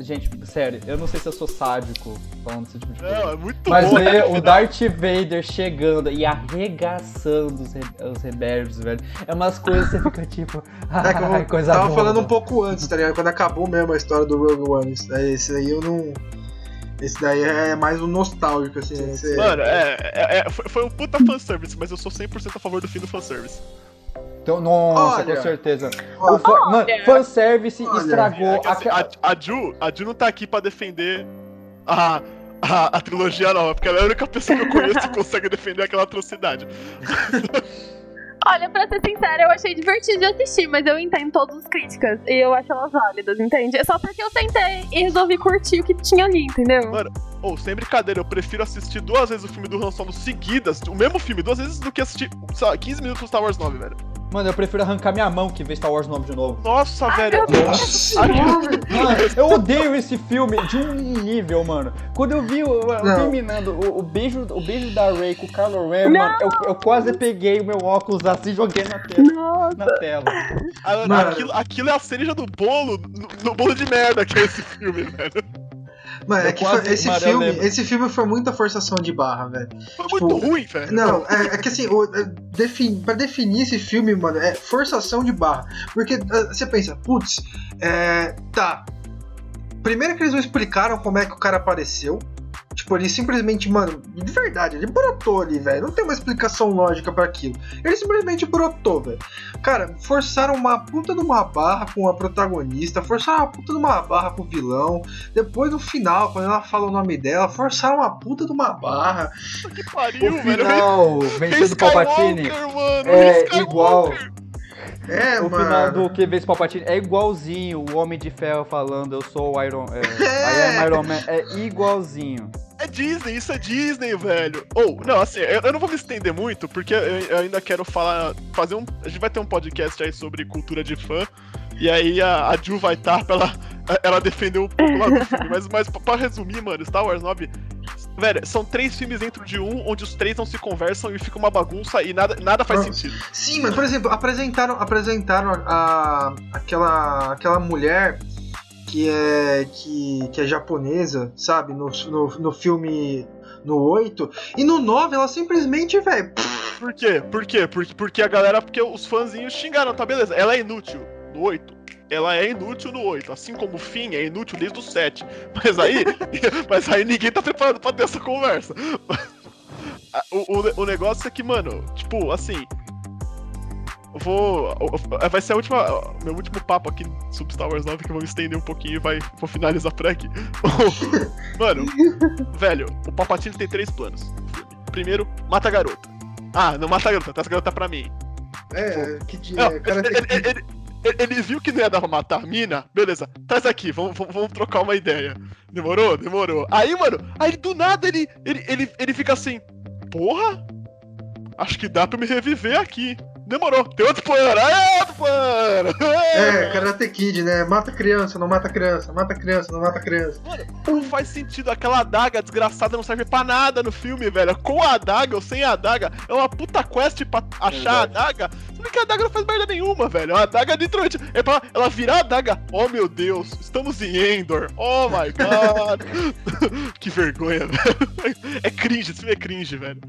Gente, sério, eu não sei se eu sou sádico falando esse tipo de coisa. Não, é muito Mas bom. ver né, o final. Darth Vader chegando e arregaçando os, re- os rebeldes, velho. É umas coisas que você fica tipo. É que eu coisa tava boa. falando um pouco antes, tá ligado? Quando acabou mesmo a história do Rogue One. Esse daí, esse daí eu não... Esse daí é mais um nostálgico, assim. esse- Mano, é, é- é- foi, foi um puta fanservice, mas eu sou 100% a favor do fim do fanservice. Então, nossa, Olha. com certeza. O fã- mano, fanservice Olha. estragou É que, assim, a. a, a Ju, a Ju não tá aqui pra defender a, a, a trilogia nova, porque ela é a única pessoa que eu conheço que consegue defender aquela atrocidade. Olha, pra ser sincera, eu achei divertido de assistir, mas eu entendo todas as críticas e eu acho elas válidas, entende? É só porque eu sentei e resolvi curtir o que tinha ali, entendeu? Mano, Ou, sem brincadeira, eu prefiro assistir duas vezes o filme do Han Solo seguidas, o mesmo filme, duas vezes, do que assistir, sei lá, 15 minutos do Star Wars 9, velho. Mano, eu prefiro arrancar minha mão que ver Star Wars novo de novo. Nossa, velho. Nossa A. Mano, eu odeio esse filme de um nível, mano. Quando eu vi o, o- Não. terminando o, o beijo, o beijo da Ray com o Kylo Ren, Não. mano, eu, eu quase peguei o meu óculos assim e joguei na tela. Nossa. Na tela. Mano. Aquilo, aquilo é a cereja do bolo, no, no bolo de merda que é esse filme, velho. Mano, é quase- esse filme, esse filme foi muita forçação de barra, velho. Foi Tipo, muito ruim, velho. Não, é, é que assim, o, é, defin, pra definir esse filme, mano, é forçação de barra. Porque ah, você pensa, putz, é, tá. Primeiro que eles não explicaram como é que o cara apareceu. Tipo, ele simplesmente, mano, de verdade, ele brotou ali, velho. Não tem uma explicação lógica pra aquilo. Ele simplesmente brotou, velho. Cara, forçaram uma puta de uma barra com a protagonista, forçaram uma puta de uma barra com o vilão. Depois no final, quando ela fala o nome dela, forçaram uma puta de uma barra. Que O pariu, velho. final vencido do Palpatine Skywalker, mano, é Skywalker. igual. É, O mano. final do que vence Palpatine é igualzinho o Homem de Ferro falando eu sou o Iron, é, É. I am Iron Man. É igualzinho. É Disney, isso é Disney, velho. Ou, não, assim, eu, eu não vou me estender muito, porque eu, eu ainda quero falar, fazer um. A gente vai ter um podcast aí sobre cultura de fã. E aí a, a Ju vai estar pra ela, ela defender um pouco lá do filme. Mas, mas pra, resumir, mano, Star Wars 9. Velho, são três filmes dentro de um, onde os três não se conversam e fica uma bagunça e nada, nada faz sentido. Sim, mas por exemplo, apresentaram, apresentaram a, a- aquela, aquela mulher que é, que, que é japonesa, sabe? No, no, no filme no 8. E no 9 ela simplesmente, velho. Por quê? Por quê? Porque, porque a galera, porque os fãzinhos xingaram, tá beleza. Ela é inútil no 8. Ela é inútil no 8, assim como o Finn é inútil desde o 7. Mas aí, mas aí ninguém tá preparado pra ter essa conversa. O, o, o negócio é que, mano, tipo, assim. Vou. Vai ser a última. Meu último papo aqui sobre Star Wars 9, que eu vou me estender um pouquinho e vai, vou finalizar por aqui. Mano, velho, o Palpatine tem três planos. Primeiro, mata a garota. Ah, não mata a garota, traz a garota pra mim. É, que dia. Não, cara, ele, ele- ele- ele- ele viu que não ia dar pra matar a mina, beleza, traz aqui, vamos, vamos, vamos trocar uma ideia. Demorou? Demorou. Aí, mano, aí do nada ele, ele, ele, ele fica assim, porra, acho que dá pra me reviver aqui. Demorou, tem outro plano, é outro plano. É, Karate Kid, né? Mata criança, não mata criança, mata criança, não mata criança. Mano, não faz sentido, aquela adaga desgraçada não serve pra nada no filme, velho. Com a adaga ou sem a adaga, é uma puta quest pra achar Verdade. a adaga. Sendo que a adaga não faz merda nenhuma, velho. A adaga literalmente é pra ela virar a adaga. Oh meu Deus, estamos em Endor. Oh my god. que vergonha, velho. É cringe, esse filme é cringe, velho.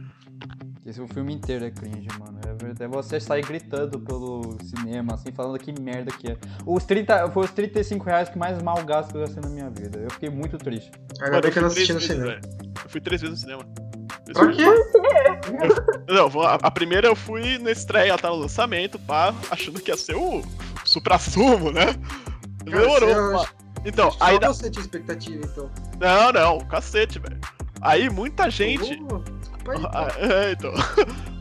Esse o filme inteiro é cringe, mano. É. É você sair gritando pelo cinema, assim, falando que merda que é. Os 30, foi os 35 reais que mais mal gasto que eu gastei na minha vida. Eu fiquei muito triste. Ainda bem que eu não assisti no vezes, cinema. velho. Eu fui três vezes no cinema. Pra quê? Não, vou- a, a primeira eu fui na estreia, tá no lançamento, pá, achando que ia ser o supra-sumo, né? Demorou. pá. Então, Só aí. da- você tinha expectativa, então. Não, não, cacete, velho. Aí muita gente. Oh, Ah, é, então.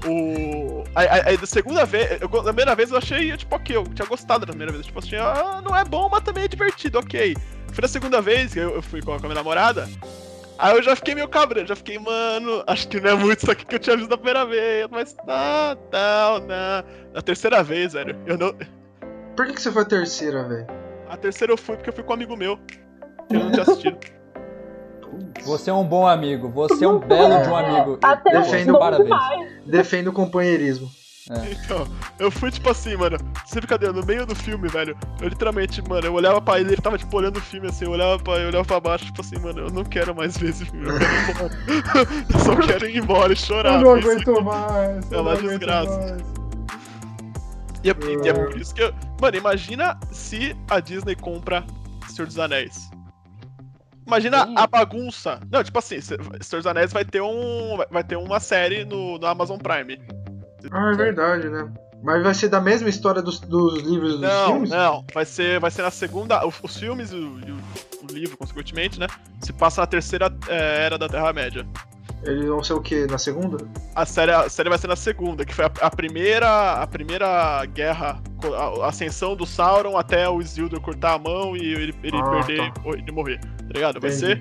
O. Aí, aí- aí da segunda vez, eu, da primeira vez eu achei, tipo, ok, eu tinha gostado da primeira vez. Tipo assim, ah, não é bom, mas também é divertido, ok. Fui na segunda vez, eu, eu fui com a, minha namorada. Aí eu já fiquei meio cabreiro, já fiquei, mano, acho que não é muito isso aqui que eu tinha visto da primeira vez, mas tá, tá, não. Na terceira vez, velho, eu não. Por que, que você foi a terceira, velho? A terceira eu fui porque eu fui com um amigo meu. Que eu não tinha assistido. Você é um bom amigo, você é um belo de um amigo. Até Eu- o Defendo- parabéns. Defenda o companheirismo. Então, eu fui tipo assim, mano, sem brincadeira, no meio do filme, velho, eu literalmente, mano, eu olhava pra ele, ele tava tipo olhando o filme assim, eu olhava pra, eu olhava pra baixo, tipo assim, mano, eu não quero mais ver esse filme, eu quero ir embora. eu só quero ir embora e chorar. porque isso- mais. É uma desgraça. E é, e é por isso que eu. Mano, imagina se a Disney compra Senhor dos Anéis. Imagina Sim. a bagunça. Não, tipo assim, Se- Senhor dos Anéis vai ter um. vai- ter uma série no, no Amazon Prime. Ah, é verdade, né? Mas vai ser da mesma história dos, dos livros dos Não, filmes? não. Vai ser, vai ser na segunda. Os, os filmes e o, e o- o livro, consequentemente, né? Se passa na terceira é, era da Terra-média. Eles vão ser o quê? Na segunda? A série, a série vai ser na segunda, que foi a, a primeira. A primeira guerra, a, a ascensão do Sauron até o Isildur cortar a mão e ele, ele Ah, perder tá. ele morrer. Tá ligado? Vai Entendi. ser.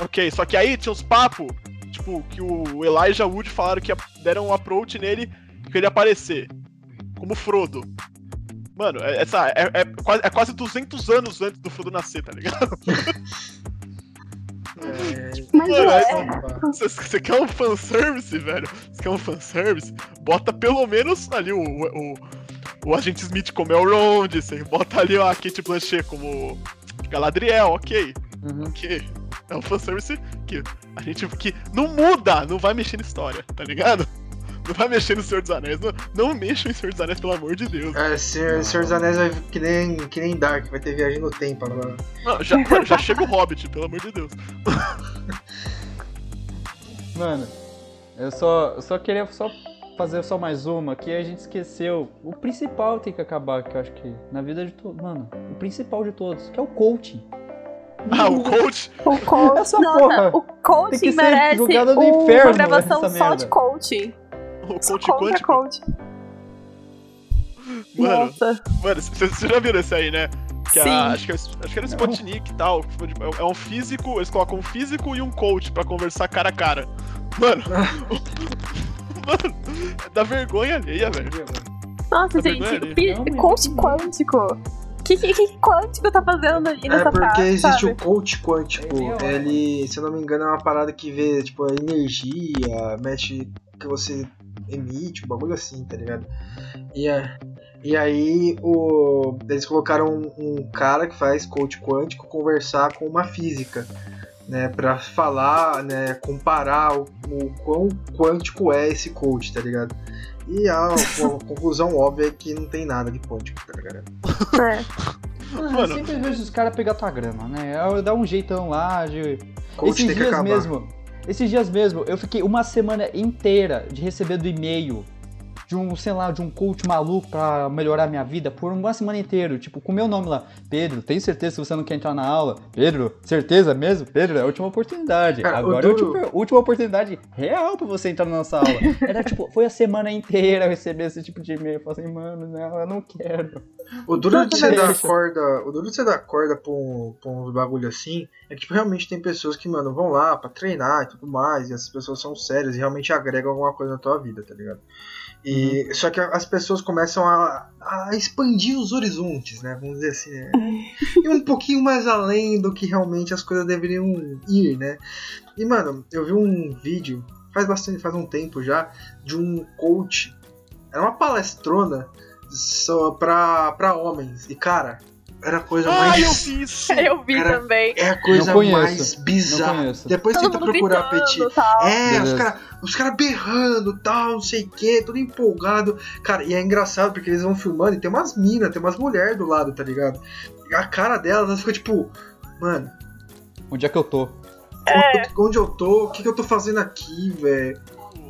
Ok, só que aí tinha uns papos, tipo, que o Elijah Wood falaram que deram um approach nele que ele ia aparecer. Como Frodo. Mano, é, essa, é, é quase, é quase 200 anos antes do Frodo nascer, tá ligado? É... Mas Mano, é. Você, você quer um fanservice, velho? Você quer um fanservice? Bota pelo menos ali o, o, o Agente Smith como Elrond, você bota ali a Kate Blanchett como Galadriel, ok. Uhum. Ok. É um fanservice que a gente que não muda, não vai mexer na história, tá ligado? Não vai mexer no Senhor dos Anéis. Não, não mexa em Senhor dos Anéis, pelo amor de Deus. É, Senhor, Senhor dos Anéis vai que nem, que nem Dark, vai ter viagem no tempo agora. Não, já, já chega o Hobbit, pelo amor de Deus. Mano, eu só, eu só queria só fazer só mais uma, que a gente esqueceu. O principal tem que acabar, que eu acho que na vida de todos. Mano, o principal de todos, que é o coaching. Ah, o coach. o coach. Essa Nossa, porra o coaching merece uma inferno, gravação essa só merda. de coaching. O coach quântico. coach. Mano, Nossa. Mano, vocês já viram esse aí, né? Que Sim. a, acho, que, é- acho que era Spotnik e tal. tipo, É um físico, eles colocam um físico e um coach pra conversar cara a cara. Mano. mano, dá vergonha alheia, velho. Nossa, gente, coach quântico. O que, que, que quântico tá fazendo ali É nessa porque frase, existe sabe? o coach quântico. É Ele, se eu não me engano, é uma parada que vê, tipo, a energia, mexe que você emite, um bagulho assim, tá ligado? E, a- e aí o, eles colocaram um, um cara que faz coach quântico conversar com uma física. Né, pra falar, né, comparar o, o quão quântico é esse coach, tá ligado? E a, a conclusão óbvia é que não tem nada de quântico, tá ligado? É. Mano, Mano. eu sempre vejo os caras pegar tua grana, né? Dá um jeitão lá de. Coach esses tem que dias acabar. mesmo. Esses dias mesmo, eu fiquei uma semana inteira de receber do e-mail de um, sei lá, de um coach maluco pra melhorar minha vida por uma semana inteira, tipo, com o meu nome lá. Pedro, tem certeza que você não quer entrar na aula? Pedro, certeza mesmo? Pedro, é a última oportunidade. Cara, Agora é a última, última oportunidade real pra você entrar na nossa aula. Era tipo, foi a semana inteira eu receber esse tipo de e-mail. Eu falei assim, mano, não, eu não quero. O duro de você dar corda, o duro de você dar corda pra, um, pra uns bagulho assim, é que tipo, realmente tem pessoas que, mano, vão lá pra treinar e tudo mais, e essas pessoas são sérias e realmente agregam alguma coisa na tua vida, tá ligado? E, Uhum. Só que as pessoas começam a, a expandir os horizontes, né? Vamos dizer assim. Né? E um pouquinho mais além do que realmente as coisas deveriam ir, né? E, mano, eu vi um vídeo, faz bastante, faz um tempo já, de um coach. Era uma palestrona só pra, pra homens. E, cara, era a coisa Ah, eu mais. vi isso! Eu vi Era- também. É a coisa mais bizarra. Depois Todo tenta procurar, Petit. É, os Beleza. caras os cara berrando tal, não sei o que, tudo empolgado. Cara, e é engraçado porque eles vão filmando e tem umas minas, tem umas mulheres do lado, tá ligado? E a cara delas, elas ficam tipo, mano, Onde é que eu tô? É. onde eu tô? O que, que eu tô fazendo aqui, velho?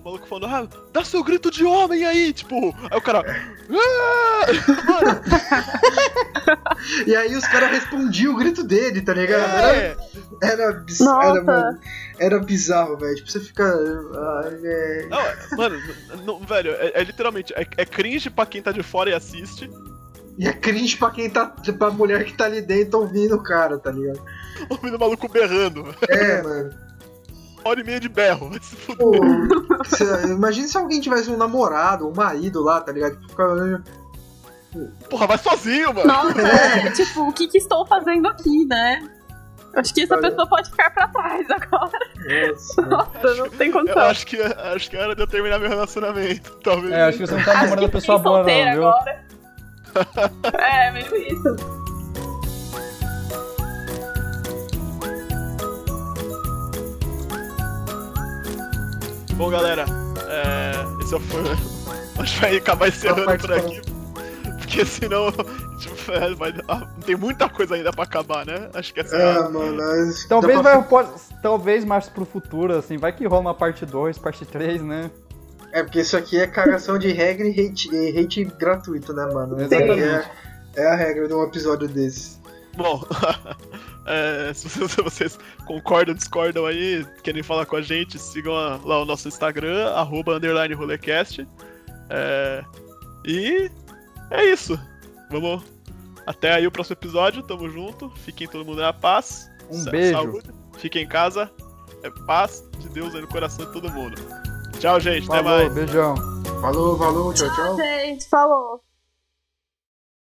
O maluco falando, ah, dá seu grito de homem aí, tipo. Aí o cara. "Ah!" Mano, E aí os caras respondiam o grito dele, tá ligado? Era, é. era, biz- Nossa. era, mano, era bizarro, velho. Tipo, você fica. Ai. Não, mano, não, velho, é, é literalmente, é, é cringe pra quem tá de fora e assiste. E é cringe pra quem tá. pra mulher que tá ali dentro ouvindo o cara, tá ligado? Ouvindo o maluco berrando. É, mano. Hora e meia de berro. Se imagina se alguém tivesse um namorado, um marido lá, tá ligado? Fica- Porra, vai sozinho, mano. Nossa, é, tipo, o que, que estou fazendo aqui, né? Acho que essa pessoa pode ficar pra trás agora. Nossa. Nossa, não tem Eu condição. acho que, acho que era de eu terminar meu relacionamento. Talvez. É, acho que você não tá namorando a pessoa boa, não, solteira viu? agora. É, meio isso. Bom, galera, é, esse é o fã. A gente vai acabar encerrando por aqui. Porque senão. Tipo, é, vai, ah, tem muita coisa ainda pra acabar, né? Acho que essa é, a- É, mano. mas Talvez vai, pode, talvez mais pro futuro, assim, vai que rola uma parte 2, parte 3, né? É porque isso aqui é cagação de regra e hate, e hate gratuito, né, mano? Aqui Exatamente. É, é a regra de um episódio desse. Bom, é, se vocês, se vocês concordam, discordam aí, querem falar com a gente, sigam a- lá o nosso Instagram, arroba underline rolecast. É, e é isso. Vamos. Até aí o próximo episódio, tamo junto. Fiquem todo mundo na paz. Um Sa- beijo. Saúde. Fiquem em casa. É paz de Deus aí no coração de todo mundo. Tchau, gente. Até Falou, mais. beijão. Falou, falou, tchau, tchau. Gente, falou.